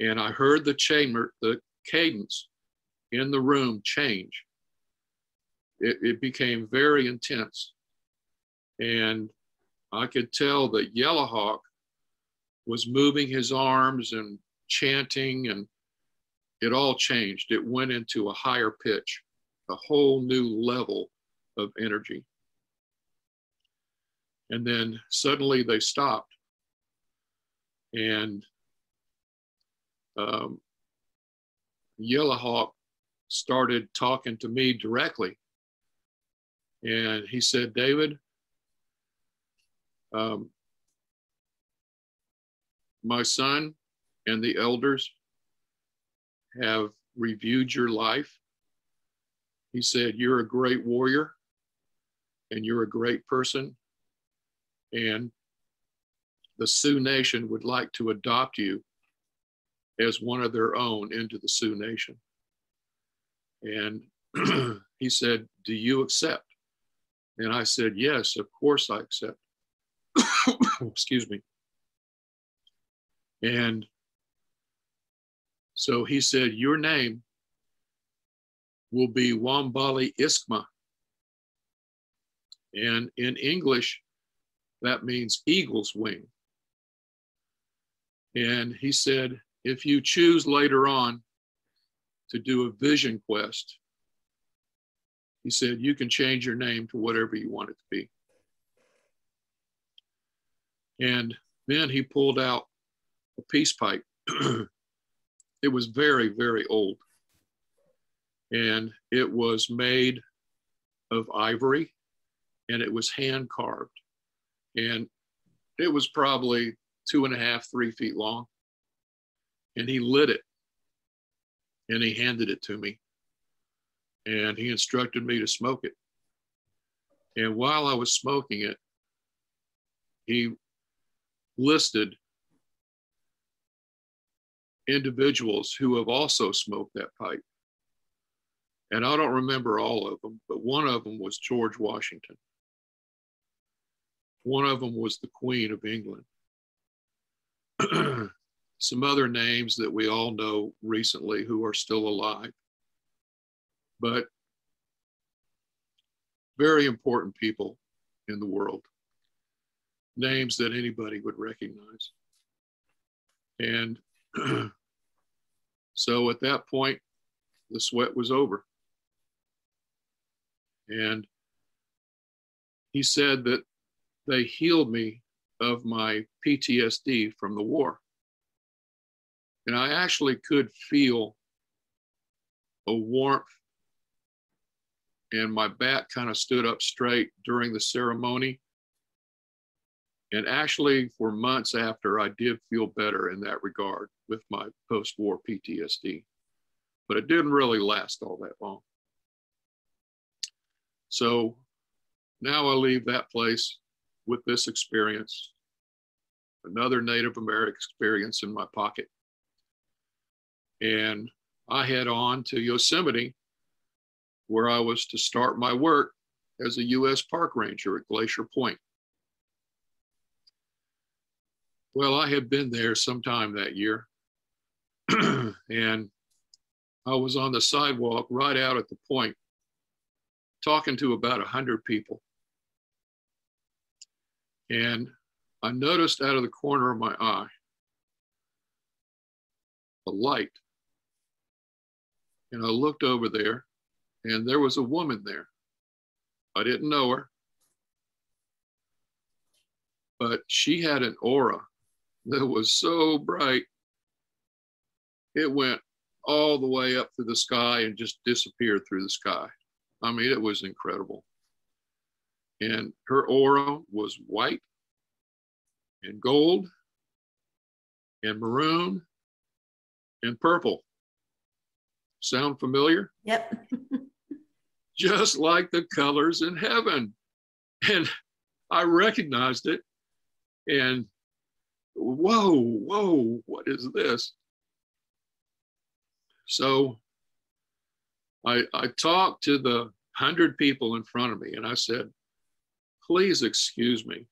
And I heard the chamber, the cadence in the room change. It, it became very intense. And I could tell that Yellowhawk was moving his arms and chanting, and it all changed. It went into a higher pitch, a whole new level of energy. And then suddenly they stopped. And um, Yellowhawk started talking to me directly. And he said, David, um, my son and the elders have reviewed your life. He said, You're a great warrior and you're a great person. And the Sioux Nation would like to adopt you as one of their own into the Sioux Nation. And he said, Do you accept? And I said, Yes, of course I accept. Excuse me. And so he said, Your name will be Wambali Iskma. And in English, that means eagle's wing. And he said, if you choose later on to do a vision quest, he said, you can change your name to whatever you want it to be. And then he pulled out a peace pipe. it was very, very old. And it was made of ivory and it was hand carved. And it was probably two and a half, three feet long. And he lit it and he handed it to me. And he instructed me to smoke it. And while I was smoking it, he listed individuals who have also smoked that pipe. And I don't remember all of them, but one of them was George Washington. One of them was the Queen of England. Some other names that we all know recently who are still alive. But very important people in the world, names that anybody would recognize. And so at that point, the sweat was over. And he said that they healed me of my PTSD from the war. And I actually could feel a warmth, and my back kind of stood up straight during the ceremony. And actually, for months after, I did feel better in that regard with my post war PTSD. But it didn't really last all that long. So now I leave that place with this experience, another Native American experience in my pocket. And I head on to Yosemite, where I was to start my work as a U.S. Park Ranger at Glacier Point. Well, I had been there sometime that year, and I was on the sidewalk right out at the point, talking to about 100 people. And I noticed out of the corner of my eye a light. And I looked over there, and there was a woman there. I didn't know her, but she had an aura that was so bright, it went all the way up through the sky and just disappeared through the sky. I mean, it was incredible and her aura was white and gold and maroon and purple. Sound familiar? Yep. Just like the colors in heaven. And I recognized it and whoa, whoa, what is this? So I, I talked to the hundred people in front of me and I said, please excuse me.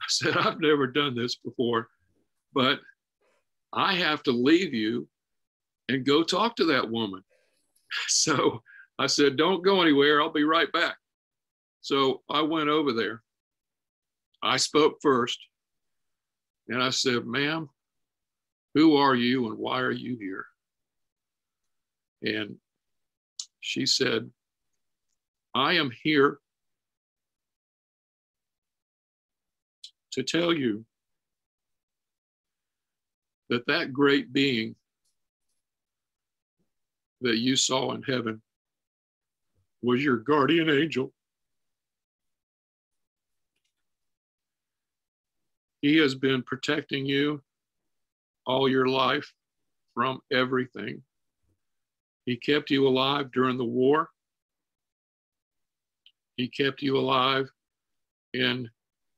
I said, I've never done this before, but I have to leave you and go talk to that woman. So I said, Don't go anywhere. I'll be right back. So I went over there. I spoke first and I said, Ma'am, who are you and why are you here? And she said, I am here to tell you that that great being that you saw in heaven was your guardian angel. He has been protecting you all your life from everything. He kept you alive during the war. He kept you alive in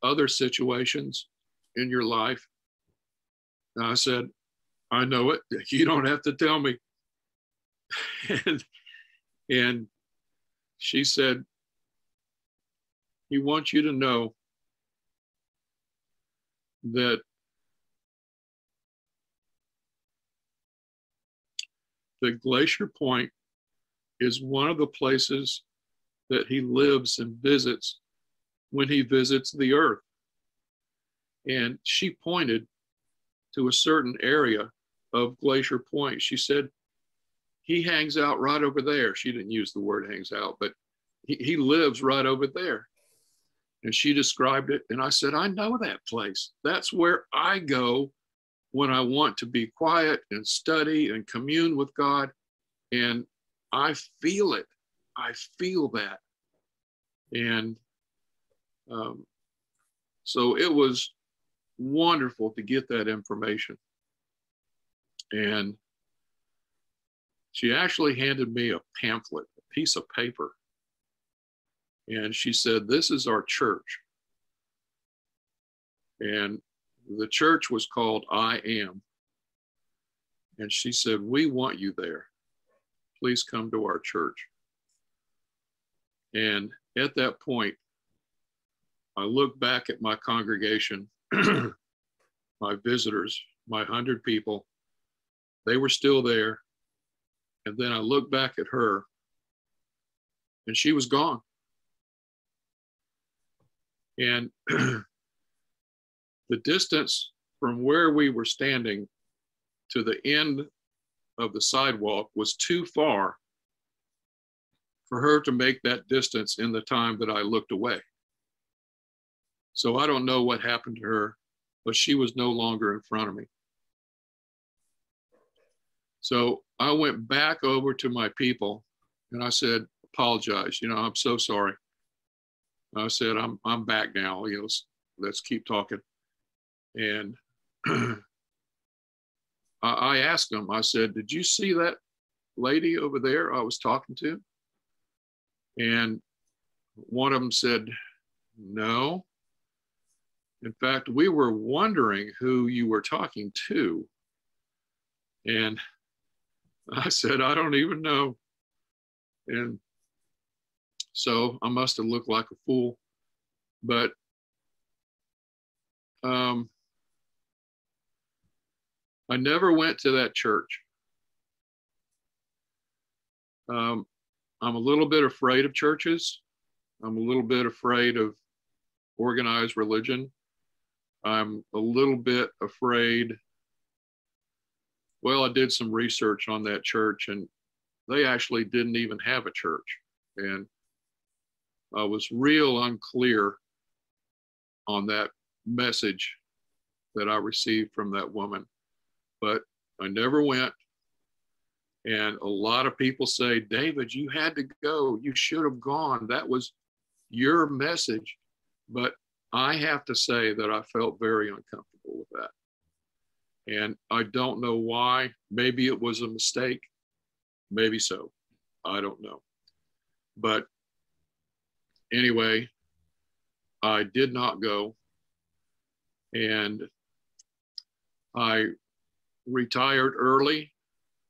other situations in your life? And I said, I know it. You don't have to tell me. and, and she said, He wants you to know that the Glacier Point is one of the places that he lives and visits when he visits the earth. And she pointed to a certain area of Glacier Point. She said, he hangs out right over there. She didn't use the word hangs out, but he, he lives right over there. And she described it. And I said, I know that place. That's where I go when I want to be quiet and study and commune with God. And I feel it. I feel that. And um, so it was wonderful to get that information. And she actually handed me a pamphlet, a piece of paper. And she said, This is our church. And the church was called I Am. And she said, We want you there. Please come to our church. And at that point, I look back at my congregation, my visitors, my hundred people. They were still there. And then I looked back at her, and she was gone. And the distance from where we were standing to the end of the sidewalk was too far for her to make that distance in the time that I looked away. So I don't know what happened to her, but she was no longer in front of me. So I went back over to my people and I said, apologize. You know, I'm so sorry. I said, I'm, I'm back now. You know, let's, let's keep talking. And I asked them, I said, Did you see that lady over there I was talking to? And one of them said, No. In fact, we were wondering who you were talking to. And I said, I don't even know. And so I must have looked like a fool. But um, I never went to that church. Um, I'm a little bit afraid of churches. I'm a little bit afraid of organized religion. I'm a little bit afraid. Well, I did some research on that church and they actually didn't even have a church. And I was real unclear on that message that I received from that woman but I never went. And a lot of people say, David, you had to go. You should have gone. That was your message. But I have to say that I felt very uncomfortable with that. And I don't know why. Maybe it was a mistake. Maybe so. I don't know. But anyway, I did not go. And I retired early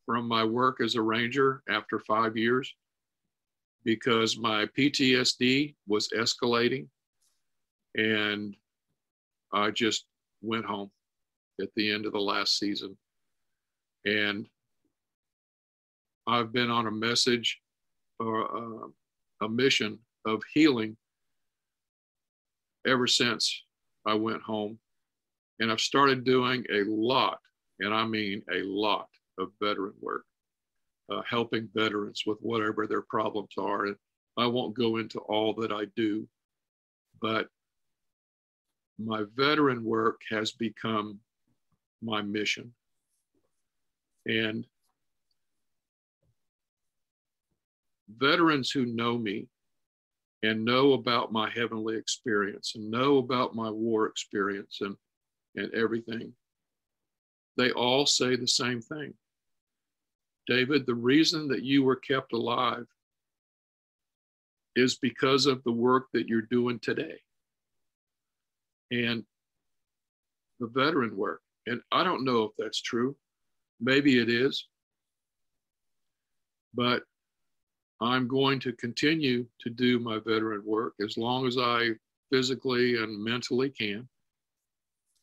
from my work as a ranger after five years because my PTSD was escalating and I just went home at the end of the last season. And I've been on a message or uh, a mission of healing ever since I went home. And I've started doing a lot and I mean a lot of veteran work, uh, helping veterans with whatever their problems are. And I won't go into all that I do, but my veteran work has become my mission. And veterans who know me and know about my heavenly experience and know about my war experience and, and everything they all say the same thing. David, the reason that you were kept alive is because of the work that you're doing today. And the veteran work. And I don't know if that's true. Maybe it is. But I'm going to continue to do my veteran work as long as I physically and mentally can.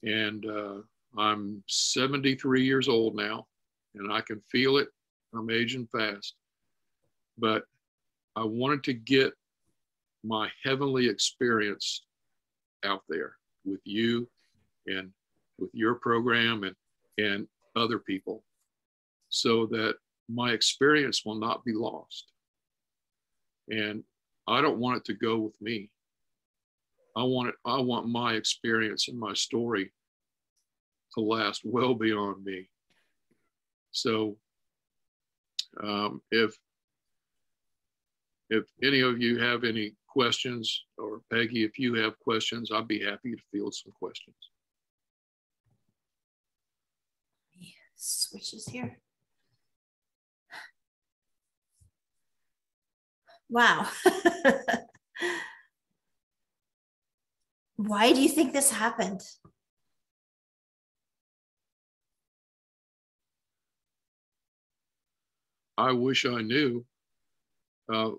And uh, I'm 73 years old now, and I can feel it. I'm aging fast. But I wanted to get my heavenly experience out there with you and with your program and, and other people so that my experience will not be lost. And I don't want it to go with me. I want it, I want my experience and my story to last well beyond me. So um, if if any of you have any questions, or Pegi, if you have questions, I'd be happy to field some questions. Switches here. Wow. Why do you think this happened? I wish I knew. Uh,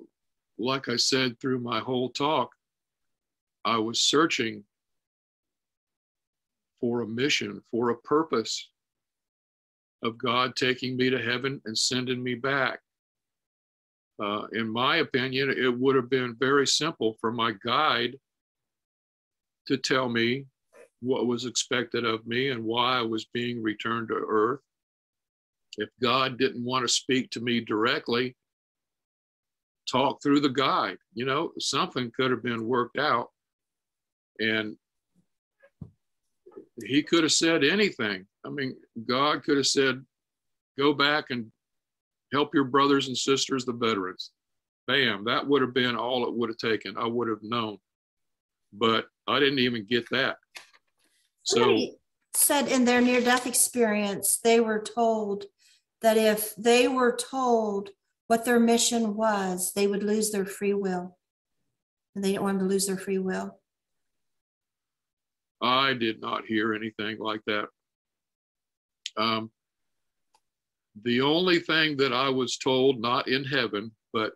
like I said through my whole talk, I was searching for a mission, for a purpose of God taking me to heaven and sending me back. Uh, in my opinion, it would have been very simple for my guide to tell me what was expected of me and why I was being returned to earth. If God didn't want to speak to me directly, talk through the guide. You know, something could have been worked out. And he could have said anything. I mean, God could have said, go back and help your brothers and sisters, the veterans. Bam, that would have been all it would have taken. I would have known. But I didn't even get that. So Somebody said in their near death experience, they were told that if they were told what their mission was, they would lose their free will. And they didn't want to lose their free will. I did not hear anything like that. Um, the only thing that I was told, not in heaven, but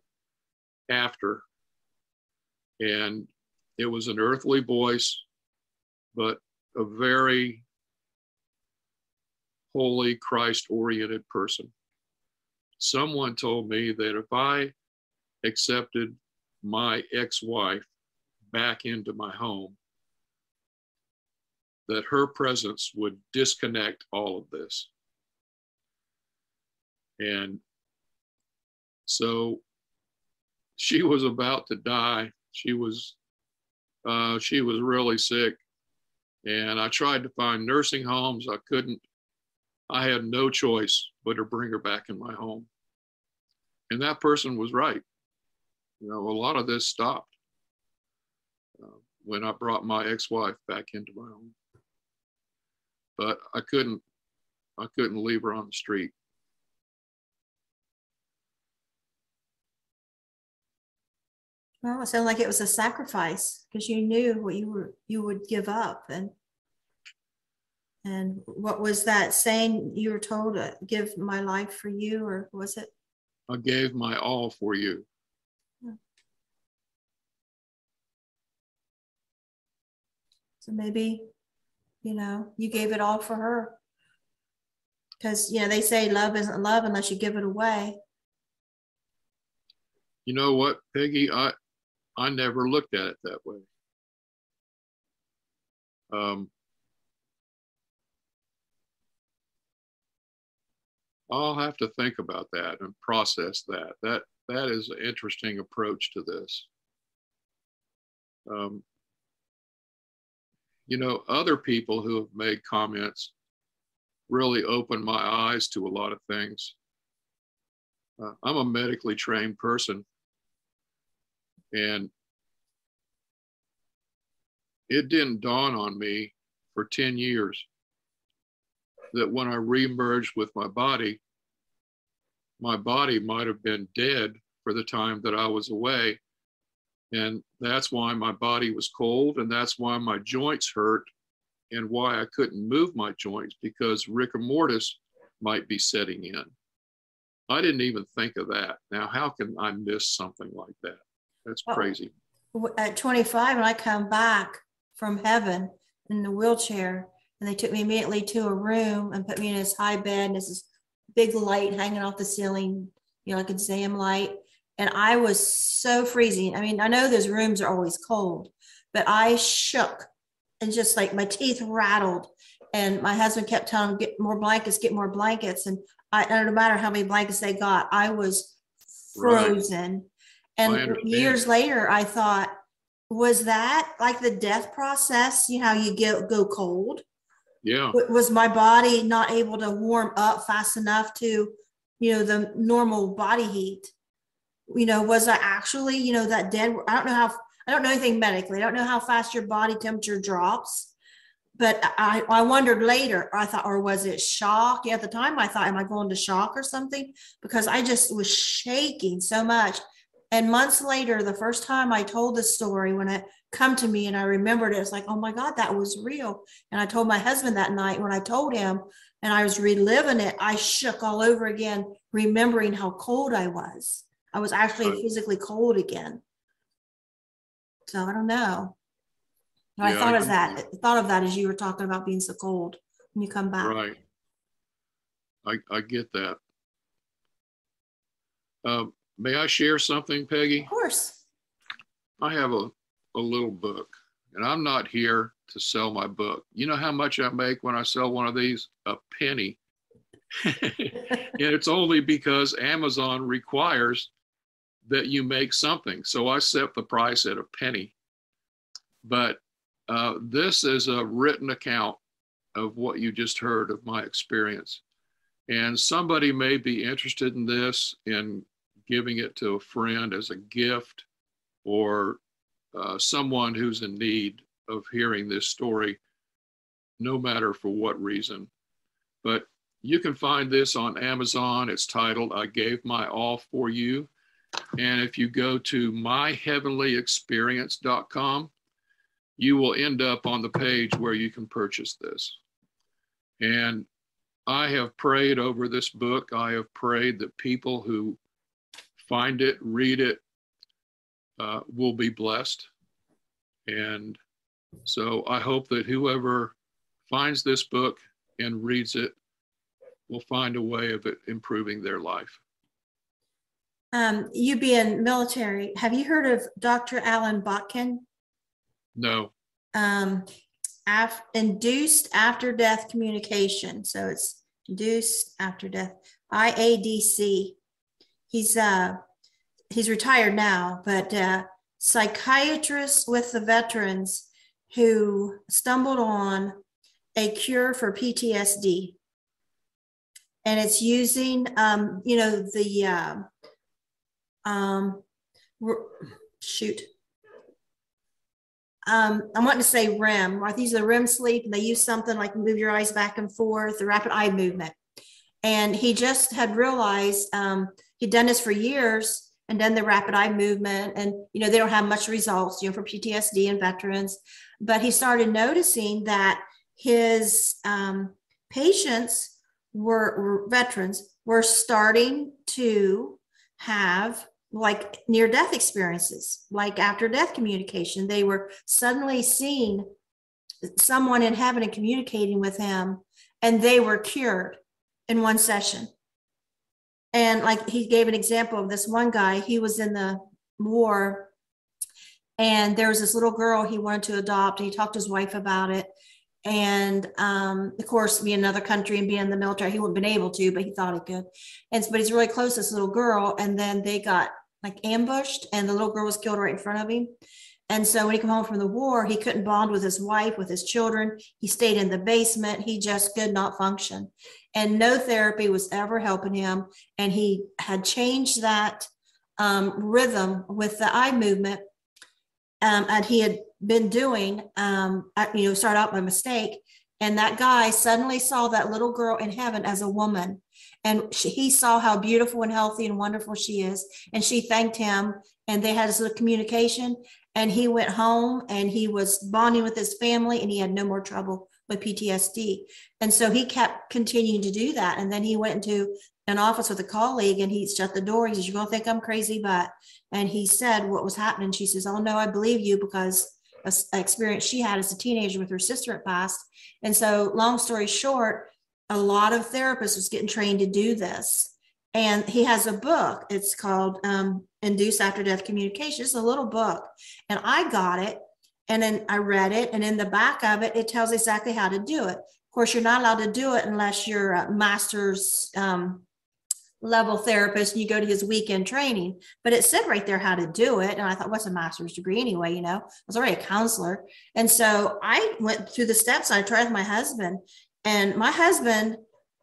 after, and it was an earthly voice, but a very holy, Christ oriented person. Someone told me that if I accepted my ex wife back into my home, that her presence would disconnect all of this. And so she was about to die. She was uh, she was really sick, and I tried to find nursing homes. I couldn't. I had no choice but to bring her back in my home. And that person was right. You know, a lot of this stopped uh, when I brought my ex-wife back into my home. But I couldn't. I couldn't leave her on the street. Well, it sounded like it was a sacrifice because you knew what you were you would give up and and what was that saying you were told to give my life for you or was it I gave my all for you. Hmm. so maybe you know you gave it all for her because you know they say love isn't love unless you give it away You know what, Pegi? I I never looked at it that way. Um, I'll have to think about that and process that. That that is an interesting approach to this. Um, you know, other people who have made comments really opened my eyes to a lot of things. Uh, I'm a medically trained person, and it didn't dawn on me for 10 years that when I reemerged with my body, my body might have been dead for the time that I was away. And that's why my body was cold, and that's why my joints hurt, and why I couldn't move my joints because rigor mortis might be setting in. I didn't even think of that. Now, how can I miss something like that? That's oh. crazy. At 25, when I come back from heaven in the wheelchair, and they took me immediately to a room and put me in this high bed, and this big light hanging off the ceiling, you know, like exam light. And I was so freezing. I mean, I know those rooms are always cold, but I shook and just like my teeth rattled. And my husband kept telling me, get more blankets, get more blankets. And I, no matter how many blankets they got, I was frozen. Right. And years later, I thought, was that like the death process? You know, how you get go cold? Yeah. Was my body not able to warm up fast enough to, you know, the normal body heat? You know, was I actually, you know, that dead? I don't know how, I don't know anything medically. I don't know how fast your body temperature drops. But I, I wondered later, I thought, or was it shock? Yeah, at the time I thought, am I going to shock or something? Because I just was shaking so much. And months later, the first time I told the story, when it come to me and I remembered it, it's like, oh my God, that was real. And I told my husband that night when I told him and I was reliving it, I shook all over again, remembering how cold I was. I was actually physically cold again. So I don't know. Yeah, I thought I of that. I thought of that as you were talking about being so cold when you come back. Right. I, I get that. Um, May I share something, Pegi? Of course. I have a, a little book, and I'm not here to sell my book. You know how much I make when I sell one of these? A penny. and it's only because Amazon requires that you make something. So I set the price at a penny. But uh, this is a written account of what you just heard of my experience. And somebody may be interested in this in giving it to a friend as a gift or uh, someone who's in need of hearing this story, no matter for what reason. But you can find this on Amazon. It's titled I Gave My All for You. And if you go to myheavenlyexperience.com, you will end up on the page where you can purchase this. And I have prayed over this book. I have prayed that people who find it, read it, uh, will be blessed. And so I hope that whoever finds this book and reads it will find a way of it improving their life. Um, you being military, have you heard of Dr. Allan Botkin? No. Um, af- induced after death communication. So it's induced after death, IADC he's uh he's retired now, but uh, psychiatrist with the veterans who stumbled on a cure for PTSD, and it's using um, you know the uh, um, shoot. Um, I'm wanting to say REM. Right? These are the REM sleep, and they use something like move your eyes back and forth, the rapid eye movement. And he just had realized um, he'd done this for years and done the rapid eye movement. And, you know, they don't have much results, you know, for PTSD and veterans. But he started noticing that his um, patients were, were veterans were starting to have like near death experiences, like after death communication. They were suddenly seeing someone in heaven and communicating with him, and they were cured in one session. And like he gave an example of this one guy, he was in the war and there was this little girl he wanted to adopt. He talked to his wife about it. And um, of course, being another country and being in the military, he wouldn't been able to, but he thought he could. And but he's really close to this little girl. And then they got like ambushed, and the little girl was killed right in front of him. And so when he came home from the war, he couldn't bond with his wife, with his children. He stayed in the basement. He just could not function. And no therapy was ever helping him. And he had changed that um, rhythm with the eye movement. Um, and he had been doing, um, you know, start out by mistake. And that guy suddenly saw that little girl in heaven as a woman. And she, he saw how beautiful and healthy and wonderful she is. And she thanked him. And they had little communication and he went home and he was bonding with his family and he had no more trouble with PTSD. And so he kept continuing to do that. And then he went into an office with a colleague and he shut the door. He says, You're going to think I'm crazy, but, and he said what was happening. She says, Oh, no, I believe you because a, experience she had as a teenager with her sister at past. And so, long story short, a lot of therapists was getting trained to do this. And he has a book. It's called um, Induced After Death Communication. It's a little book. And I got it and then I read it. And in the back of it, it tells exactly how to do it. Of course, you're not allowed to do it unless you're a master's um, level therapist and you go to his weekend training. But it said right there how to do it. And I thought, what's a master's degree anyway? You know, I was already a counselor. And so I went through the steps. I tried with my husband, and my husband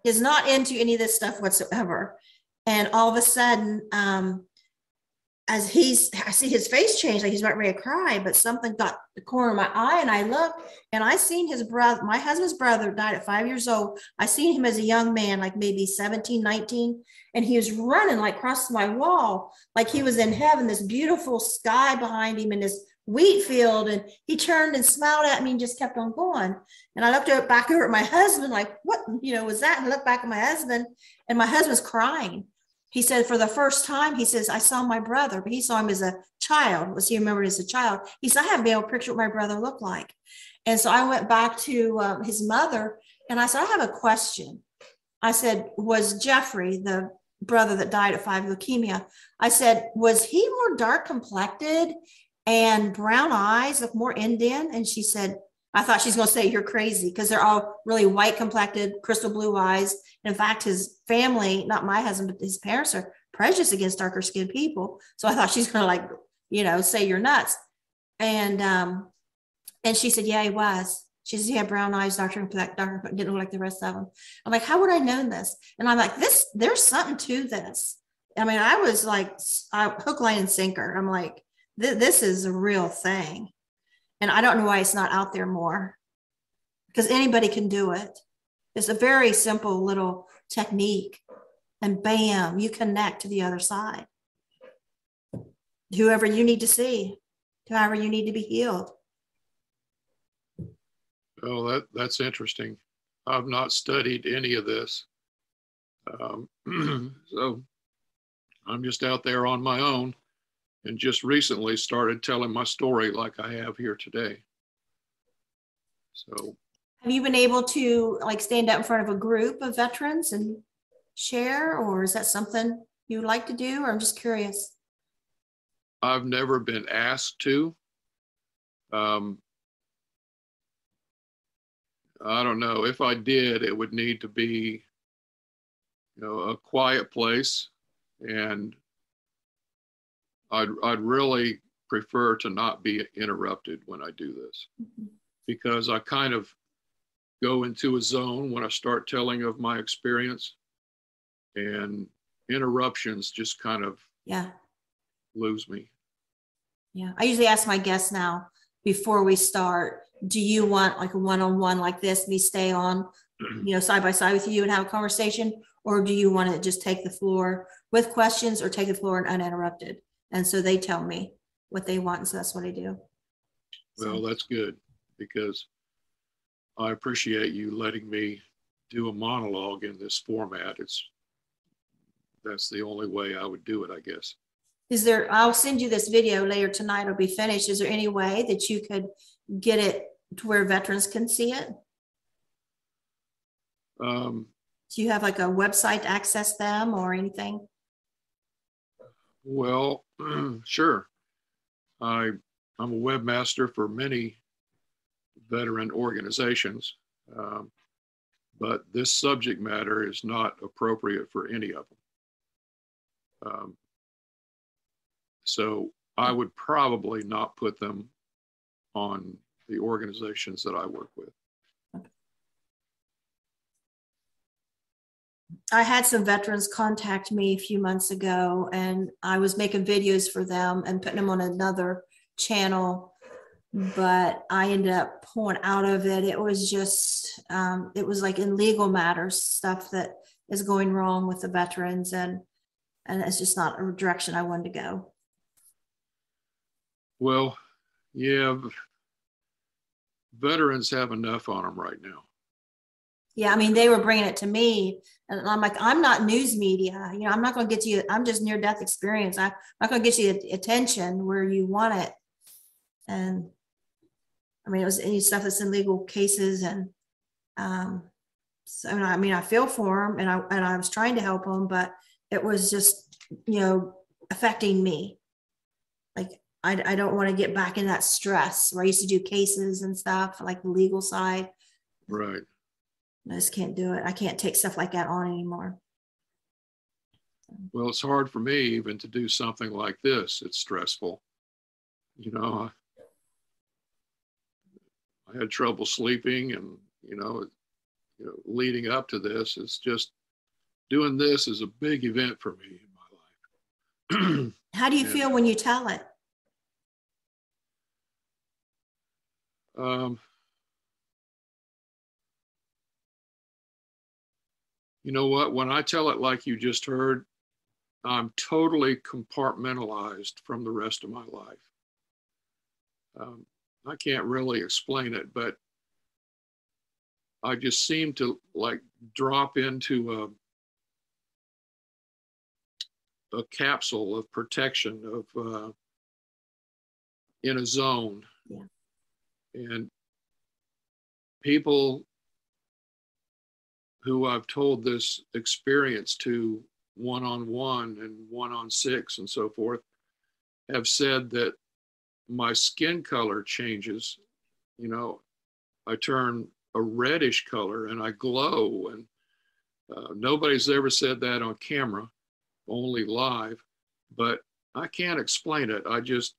is not into any of this stuff whatsoever. And all of a sudden, um, as he's, I see his face change, like he's about ready to cry, but something got the corner of my eye, and I look, and I seen his brother, my husband's brother died at five years old. I seen him as a young man, like maybe 17, 19, and he was running like across my wall, like he was in heaven, this beautiful sky behind him, and this wheat field. And he turned and smiled at me and just kept on going. And I looked back over at my husband, like, what, you know, was that? And I looked back at my husband, and my husband's crying. He said, for the first time, he says, I saw my brother, but he saw him as a child. Was he remembered as a child? He said, I haven't been able to picture what my brother looked like. And so I went back to um, his mother and I said, I have a question. I said, Was Jeffrey, the brother that died at five leukemia, I said, Was he more dark complected and brown eyes, look more Indian? And she said, I thought she's going to say you're crazy because they're all really white complected, crystal blue eyes. In fact, his family, not my husband, but his parents are prejudiced against darker skinned people. So I thought she's going to like, you know, say you're nuts. And um, and she said, yeah, he was. She he had brown eyes, darker complected, darker, didn't look like the rest of them. I'm like, how would I know this? And I'm like, this, there's something to this. I mean, I was like, I, hook, line, and sinker. I'm like, this is a real thing. And I don't know why it's not out there more because anybody can do it. It's a very simple little technique. And bam, you connect to the other side. Whoever you need to see, however you need to be healed. Oh, that, that's interesting. I've not studied any of this. Um, so I'm just out there on my own and just recently started telling my story like I have here today. So, have you been able to like stand up in front of a group of veterans and share, or is that something you would like to do? Or I'm just curious. I've never been asked to. Um, I don't know. If I did, it would need to be, you know, a quiet place and I'd, I'd really prefer to not be interrupted when I do this mm-hmm. because I kind of go into a zone when I start telling of my experience and interruptions just kind of yeah lose me. Yeah. I usually ask my guests now before we start, do you want like a one-on-one like this, me stay on, you know, side by side with you and have a conversation? Or do you want to just take the floor with questions or take the floor and uninterrupted? And so they tell me what they want. And so that's what I do. Well, that's good because I appreciate you letting me do a monologue in this format. It's that's the only way I would do it, I guess. Is there, I'll send you this video later tonight, it'll be finished. Is there any way that you could get it to where veterans can see it? Um, Do you have like a website to access them or anything? Well, sure. I, I'm a webmaster for many veteran organizations, um, but this subject matter is not appropriate for any of them. Um, so I would probably not put them on the organizations that I work with. I had some veterans contact me a few months ago, and I was making videos for them and putting them on another channel. But I ended up pulling out of it. It was just, um, it was like in legal matters stuff that is going wrong with the veterans, and and it's just not a direction I wanted to go. Well, yeah, veterans have enough on them right now. Yeah, I mean, they were bringing it to me, and I'm like, I'm not news media. You know, I'm not going to get you. I'm just near death experience. I'm not going to get you attention where you want it. And I mean, it was any stuff that's in legal cases, and um, so I mean, I feel for them, and I and I was trying to help them, but it was just you know affecting me. Like I, I don't want to get back in that stress where I used to do cases and stuff, like the legal side. Right. I just can't do it. I can't take stuff like that on anymore. Well, it's hard for me even to do something like this. It's stressful. You know, I, I had trouble sleeping and, you know, you know, leading up to this, it's just doing this is a big event for me in my life. How do you and, feel when you tell it? Um, you know what? When I tell it like you just heard, I'm totally compartmentalized from the rest of my life. Um, I can't really explain it, but I just seem to like drop into a, a capsule of protection of uh, in a zone. Yeah. And people who I've told this experience to one on one and one on six and so forth have said that my skin color changes. You know, I turn a reddish color and I glow. And uh, nobody's ever said that on camera, only live. But I can't explain it. I just,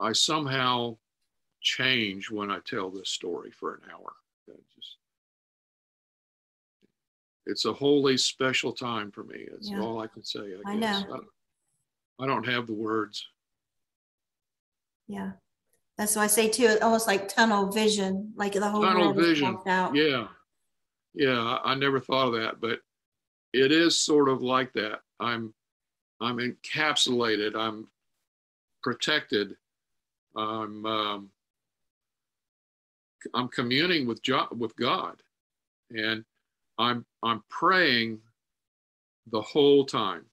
I somehow change when I tell this story for an hour. Just, it's a holy special time for me. That's yeah. all I can say. I, I guess. know. I, I don't have the words. Yeah. That's what I say too, almost like tunnel vision, like the whole tunnel vision. Out. Yeah. Yeah. I never thought of that, but it is sort of like that. I'm I'm encapsulated. I'm protected. I'm um, I'm communing with jo- with God, and I'm I'm praying the whole time,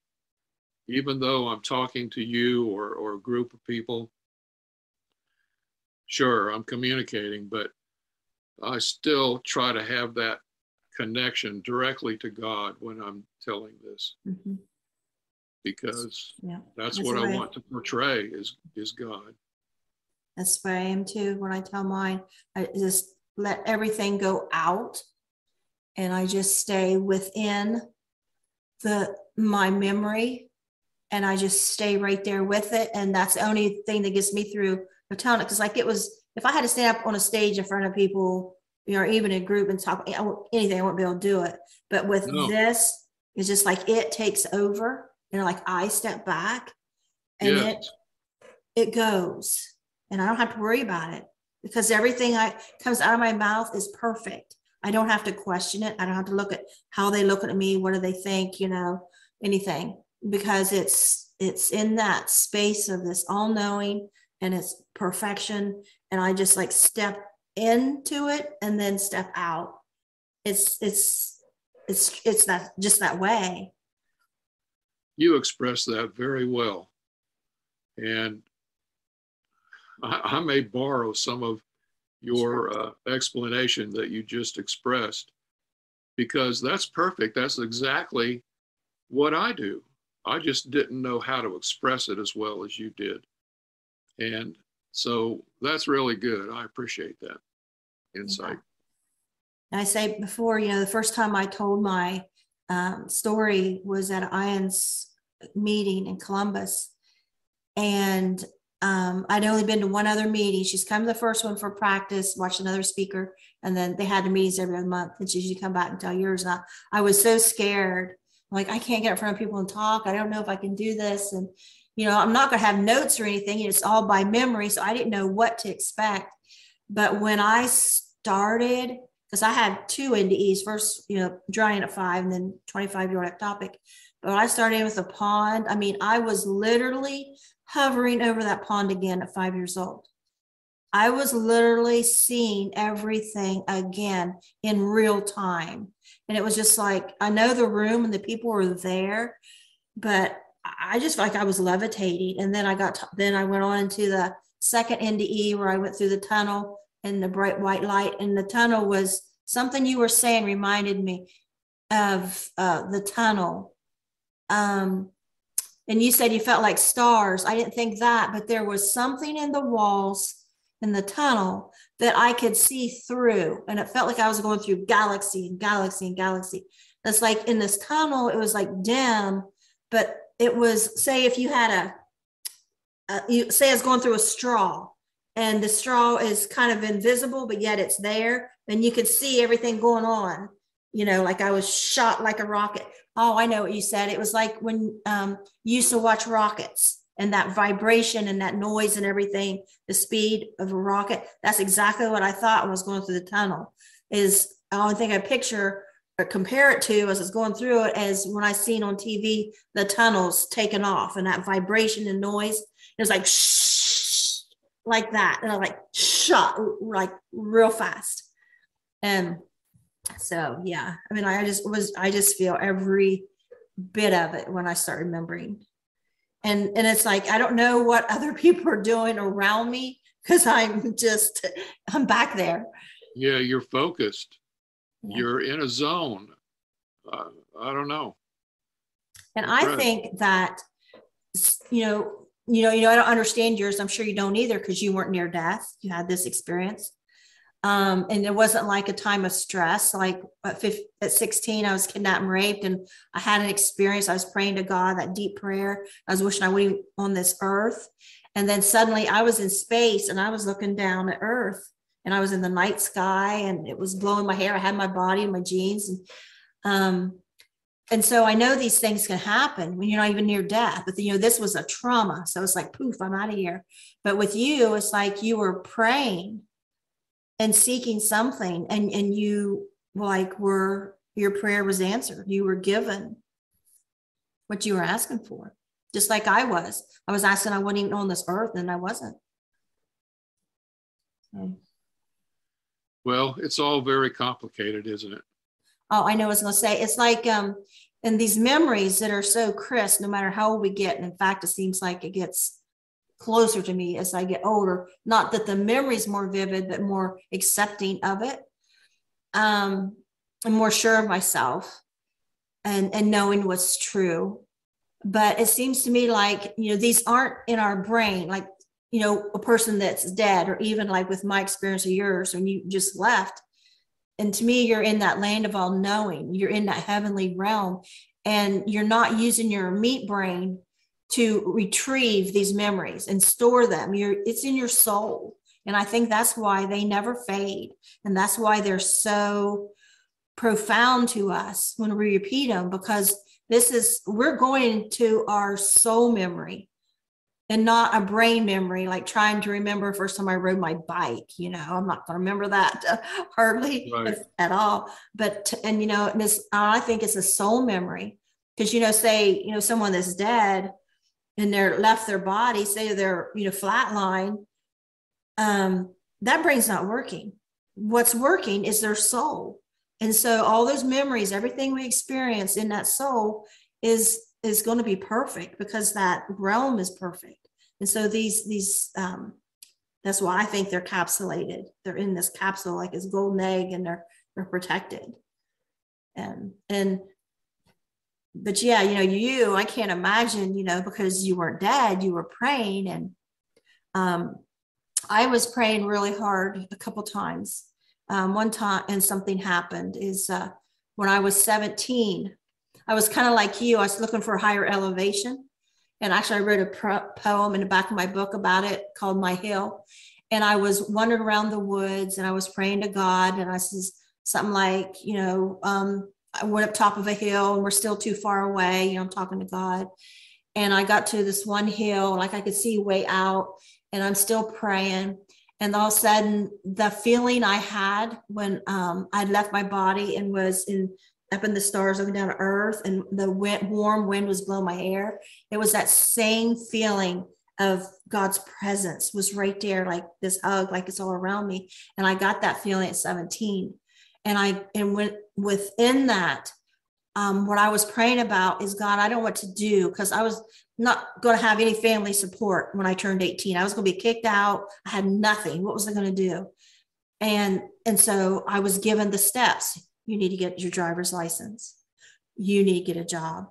even though I'm talking to you or or a group of people. Sure, I'm communicating, but I still try to have that connection directly to God when I'm telling this. Mm-hmm. Because yeah. that's, that's what I want to portray is is God. That's where I am too. When I tell mine, I just let everything go out and I just stay within the my memory and I just stay right there with it. And that's the only thing that gets me through the tunnel. Because like it was, if I had to stand up on a stage in front of people, you know, or even a group and talk anything, I won't be able to do it. But with no. this, it's just like it takes over. You know, like I step back and yes. it it goes and I don't have to worry about it because everything I comes out of my mouth is perfect. I don't have to question it. I don't have to look at how they look at me. What do they think? You know, anything because it's it's in that space of this all knowing and it's perfection. And I just like step into it and then step out. It's it's it's it's that just that way. You express that very well. And I, I may borrow some of your uh, explanation that you just expressed because that's perfect. That's exactly what I do. I just didn't know how to express it as well as you did. And so that's really good. I appreciate that insight. Yeah. I say before, you know, the first time I told my um, story was at IANDS meeting in Columbus. And um, I'd only been to one other meeting. She's come to the first one for practice, watch another speaker, and then they had the meetings every other month. And she usually come back and tell yours. And I, I was so scared. I'm like, I can't get in front of people and talk. I don't know if I can do this. And, you know, I'm not going to have notes or anything. It's all by memory. So I didn't know what to expect. But when I started, because I had two NDEs, first, you know, drying at five and then 25 year old ectopic. But I started with a pond. I mean, I was literally hovering over that pond again at five years old. I was literally seeing everything again in real time. And it was just like, I know the room and the people were there, but I just felt like I was levitating. And then I got, to, then I went on into the second NDE where I went through the tunnel and the bright white light. And the tunnel was something you were saying reminded me of uh, the tunnel. Um, and you said you felt like stars. I didn't think that, but there was something in the walls in the tunnel that I could see through. And it felt like I was going through galaxy and galaxy and galaxy. It's like in this tunnel, it was like dim, but it was, say, if you had a, a you say it's going through a straw and the straw is kind of invisible, but yet it's there, and you could see everything going on. You know, like I was shot like a rocket. Oh, I know what you said. It was like when um, you used to watch rockets and that vibration and that noise and everything, the speed of a rocket. That's exactly what I thought when I was going through the tunnel. Is the only thing I picture or compare it to as it's going through it as when I seen on TV the tunnels taking off and that vibration and noise. It was like shh, like that, and I like shot like real fast. And so yeah, I mean, I just was I just feel every bit of it when I start remembering. And and it's like i don't know what other people are doing around me because i'm just i'm back there. Yeah you're focused. Yeah. you're in a zone. Uh, i don't know. And i think that you know you know you know i don't understand yours. I'm sure you don't either because you weren't near death. You had this experience um, and it wasn't like a time of stress. Like at, 15, at 16, I was kidnapped and raped, and I had an experience. I was praying to God, that deep prayer. I was wishing I would be on this earth. And then suddenly I was in space and I was looking down at earth and I was in the night sky and it was blowing my hair. I had my body and my jeans. And, um, and so I know these things can happen when you're not even near death, but you know, this was a trauma. So it's like, poof, I'm out of here. But with you, it's like you were praying and seeking something and and you like were your prayer was answered. You were given what you were asking for. Just like i was. I was asking i wasn't even on this earth and i wasn't. Well it's all very complicated isn't it? Oh i know i was going to say. It's like um and these memories that are so crisp no matter how old we get and in fact it seems like it gets closer to me as I get older. Not that the memory is more vivid, but more accepting of it. Um, I'm more sure of myself and, and knowing what's true. But it seems to me like, you know, these aren't in our brain, like, you know, a person that's dead, or even like with my experience of yours when you just left. And to me, you're in that land of all knowing, you're in that heavenly realm, and you're not using your meat brain to retrieve these memories and store them. You're, it's in your soul. And I think that's why they never fade. And that's why they're so profound to us when we repeat them, because this is, we're going to our soul memory and not a brain memory, like trying to remember first time I rode my bike. You know, I'm not going to remember that uh, hardly right. at all. But, and, you know, and this, I think it's a soul memory because, you know, say, you know, someone that's dead, and they're left their body, say they're, you know, flatline, um, that brain's not working. What's working is their soul. And so all those memories, everything we experience in that soul is is going to be perfect because that realm is perfect. And so these these um that's why I think they're capsulated. They're in this capsule like it's golden egg and they're they're protected. And and but yeah, you know, you, I can't imagine, you know, because you weren't dead, you were praying. And um, I was praying really hard a couple times. Um, one time, and something happened is uh, when I was 17, I was kind of like you, I was looking for a higher elevation. And actually, I wrote a pro- poem in the back of my book about it called My Hill. And I was wandering around the woods and I was praying to God. And I says something like, you know, um, Went up top of a hill and we're still too far away. You know, I'm talking to God. And I got to this one hill, like I could see way out, and I'm still praying. And all of a sudden, the feeling I had when um, I left my body and was in up in the stars looking down to earth, and the wind, warm wind was blowing my hair. It was that same feeling of God's presence was right there, like this hug, like it's all around me. And I got that feeling at 17. And I, and when within that, um, what I was praying about is God, I don't know what to do because I was not going to have any family support when I turned 18. I was going to be kicked out. I had nothing. What was I going to do? And and so I was given the steps. You need to get your driver's license. You need to get a job.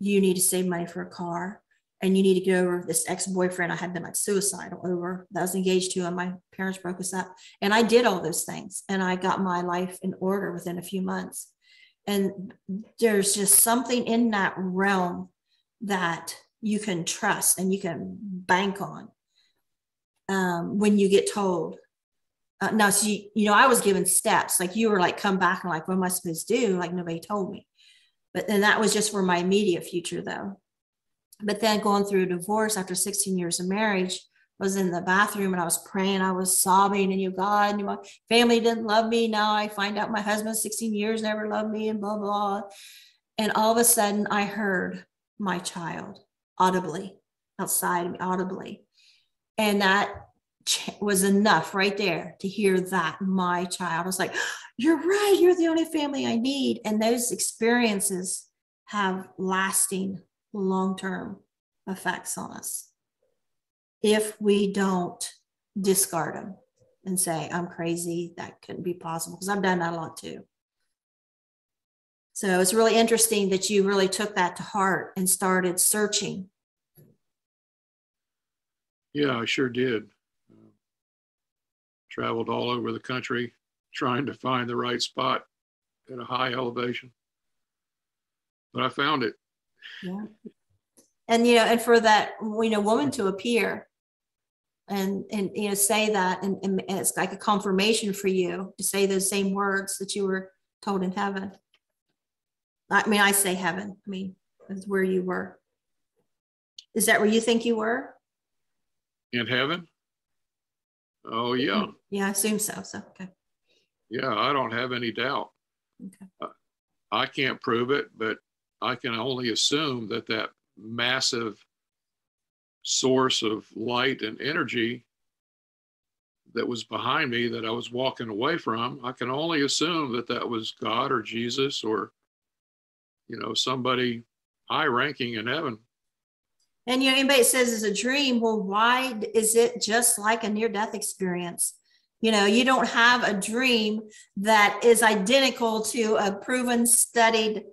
You need to save money for a car. And you need to get over this ex-boyfriend I had been like suicidal over that I was engaged to, and my parents broke us up. And I did all those things, and I got my life in order within a few months. And there's just something in that realm that you can trust and you can bank on um, when you get told uh, now, so you, you know, I was given steps like you were like, come back and like, what am I supposed to do? Like nobody told me. But then that was just for my immediate future though. But then going through a divorce after 16 years of marriage, I was in the bathroom and I was praying, I was sobbing, and you, God, you my family didn't love me. Now I find out my husband, 16 years, never loved me, and blah, blah. And all of a sudden, I heard my child audibly outside me, audibly. And that was enough right there to hear that my child I was like you're right you're the only family i need and those experiences have lasting long-term effects on us if we don't discard them and say i'm crazy that couldn't be possible because i've done that a lot too so it's really interesting that you really took that to heart and started searching yeah i sure did traveled all over the country trying to find the right spot at a high elevation. But I found it. Yeah. And you know, and for that you know woman to appear and and you know say that and, and it's like a confirmation for you to say those same words that you were told in heaven. I mean, I say heaven. I mean, that's where you were. Is that where you think you were? In heaven? Oh, yeah. Mm-hmm. Yeah, I assume so. So, okay. Yeah, I don't have any doubt. Okay. I can't prove it, but I can only assume that that massive source of light and energy that was behind me that I was walking away from, I can only assume that that was God or Jesus or, you know, somebody high ranking in heaven. And you know, anybody says it's a dream, well, why is it just like a near death experience? You know, you don't have a dream that is identical to a proven, studied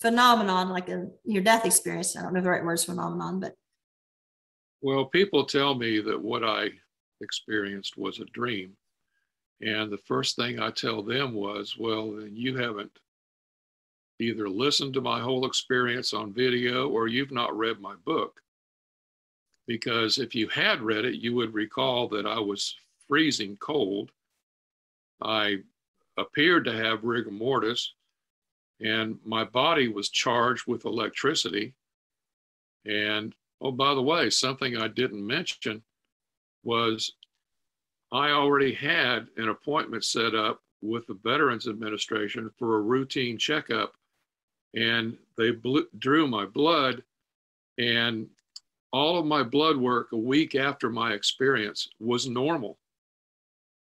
phenomenon like a near death experience. I don't know the right words phenomenon, but. Well, people tell me that what I experienced was a dream. And the first thing I tell them was, well, then you haven't either listened to my whole experience on video or you've not read my book because if you had read it, you would recall that I was freezing cold. I appeared to have rigor mortis, and my body was charged with electricity. And oh, by the way, something I didn't mention was I already had an appointment set up with the Veterans Administration for a routine checkup, and they blew, drew my blood, and all of my blood work a week after my experience was normal.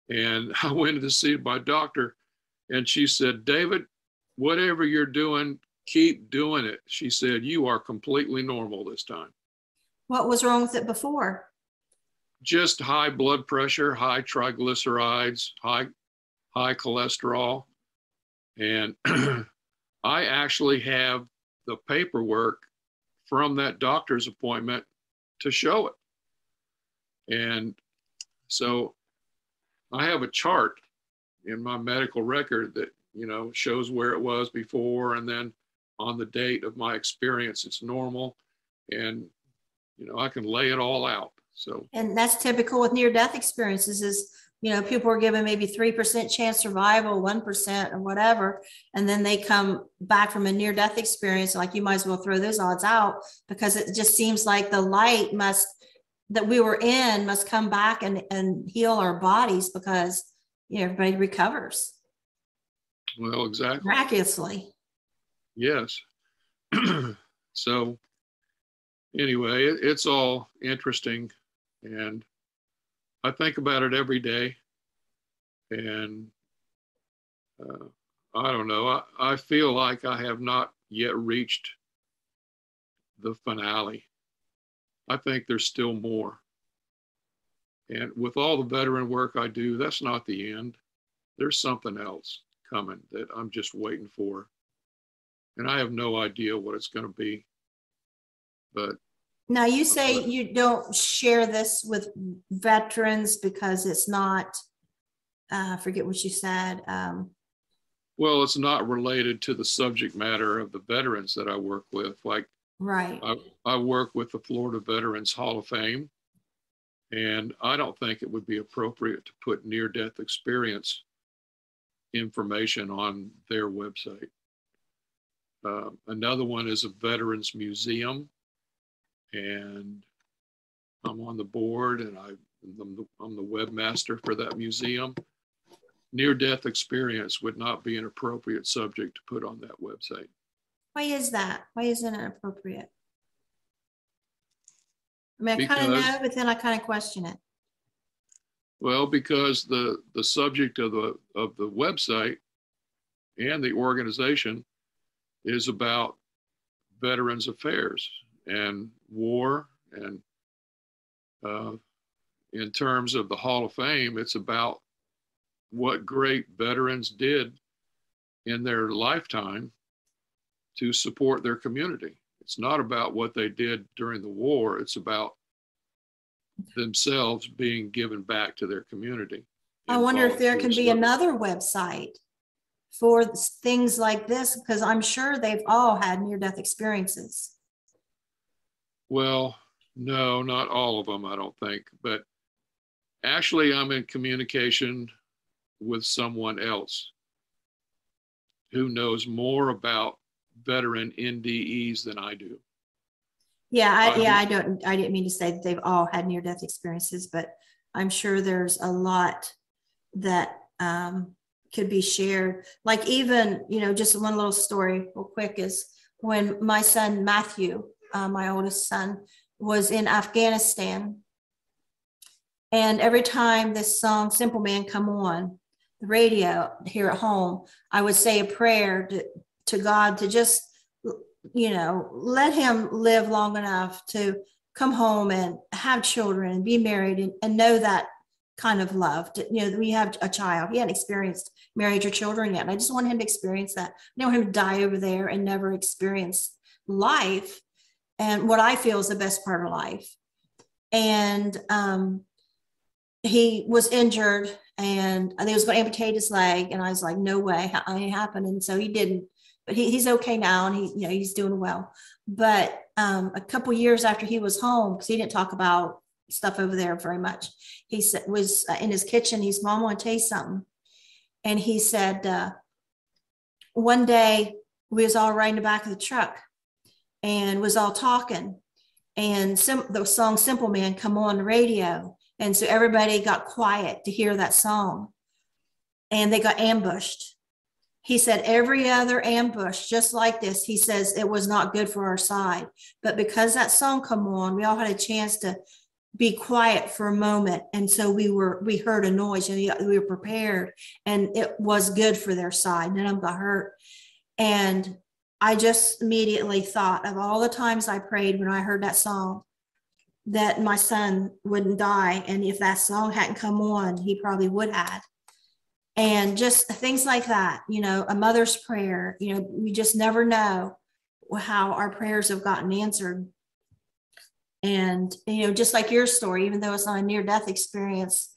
And I went to see my doctor, and she said, David, whatever you're doing, keep doing it. She said, You are completely normal this time. What was wrong with it before? Just high blood pressure, high triglycerides, high, high cholesterol. And I actually have the paperwork from that doctor's appointment to show it. And so I have a chart in my medical record that, you know, shows where it was before and then on the date of my experience, it's normal. And, you know, I can lay it all out. So, and that's typical with near death experiences is, you know, people are given maybe 3% chance survival, 1% or whatever. And then they come back from a near death experience. Like you might as well throw those odds out because it just seems like the light must that we were in must come back and, and heal our bodies because you know, everybody recovers. Well, exactly. Miraculously. Yes. so, anyway, it, it's all interesting And I think about it every day. And uh, I don't know, I, I feel like I have not yet reached the finale. I think there's still more. And with all the veteran work I do, that's not the end. There's something else coming that I'm just waiting for. And I have no idea what it's going to be. But now you say you don't share this with veterans because it's not, uh, I forget what you said. Um, well, it's not related to the subject matter of the veterans that I work with. Like, right. I, I work with the Florida Veterans Hall of Fame, and I don't think it would be appropriate to put near death experience information on their website. Uh, another one is a Veterans Museum, and I'm on the board and I, I'm the, I'm the webmaster for that museum. Near death experience would not be an appropriate subject to put on that website. Why is that? Why isn't it appropriate? I mean, I kind of know, but then I kind of question it. Well, because the the subject of the of the website and the organization is about veterans affairs and war and uh, in terms of the hall of fame it's about what great veterans did in their lifetime to support their community. It's not about what they did during the war. It's about themselves being given back to their community i wonder if there can be another website for things like this because i'm sure they've all had near death experiences well, no, not all of them, I don't think. But actually, I'm in communication with someone else who knows more about veteran NDEs than I do. Yeah, I, yeah, I don't. I didn't mean to say that they've all had near-death experiences, but I'm sure there's a lot that um, could be shared. Like even, you know, just one little story, real quick, is when my son Matthew uh, my oldest son, was in Afghanistan. And every time this song, Simple Man, come on the radio here at home, I would say a prayer to, to God to just, you know, let him live long enough to come home and have children and be married and, and know that kind of love. You know, we have a child. He hadn't experienced marriage or children yet. And I just want him to experience that. I don't want him to die over there and never experience life and what I feel is the best part of life. And um, he was injured and they was going to amputate his leg. And I was like, no way, it ain't. And so he didn't, but he, he's okay now and he, you know, he's doing well. But um, a couple years after he was home, because he didn't talk about stuff over there very much, he said, was uh, in his kitchen. He's, Mom, want to you something. And he said, uh, one day we was all riding the back of the truck and was all talking. And sim- the song Simple Man come on the radio. And so everybody got quiet to hear that song. And they got ambushed. He said every other ambush, just like this, he says it was not good for our side. But because that song come on, we all had a chance to be quiet for a moment and so we were we heard a noise and we were prepared and it was good for their side none of them got hurt and I just immediately thought of all the times I prayed when I heard that song that my son wouldn't die. And if that song hadn't come on, he probably would have. And just things like that, you know, a mother's prayer, you know, we just never know how our prayers have gotten answered. And, you know, just like your story, even though it's not a near death experience,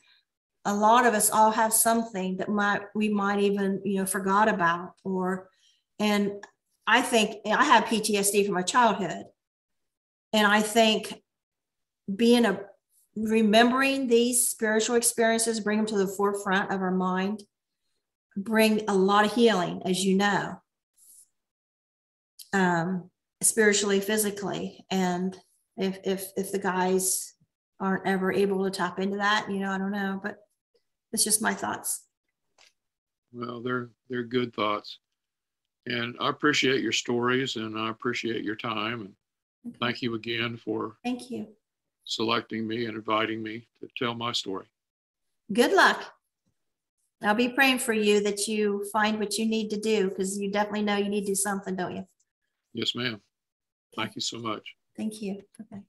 a lot of us all have something that might we might even you know forgot about or and I think I have PTSD from my childhood. And I think being a remembering these spiritual experiences, bring them to the forefront of our mind, bring a lot of healing, as you know, um, spiritually, physically. And if if if the guys aren't ever able to tap into that, you know, I don't know, but it's just my thoughts. Well, they're they're good thoughts. And I appreciate your stories and I appreciate your time. And thank you again for thank you selecting me and inviting me to tell my story. Good luck. I'll be praying for you that you find what you need to do because you definitely know you need to do something, don't you? Yes, ma'am. Thank you so much. Thank you. Okay.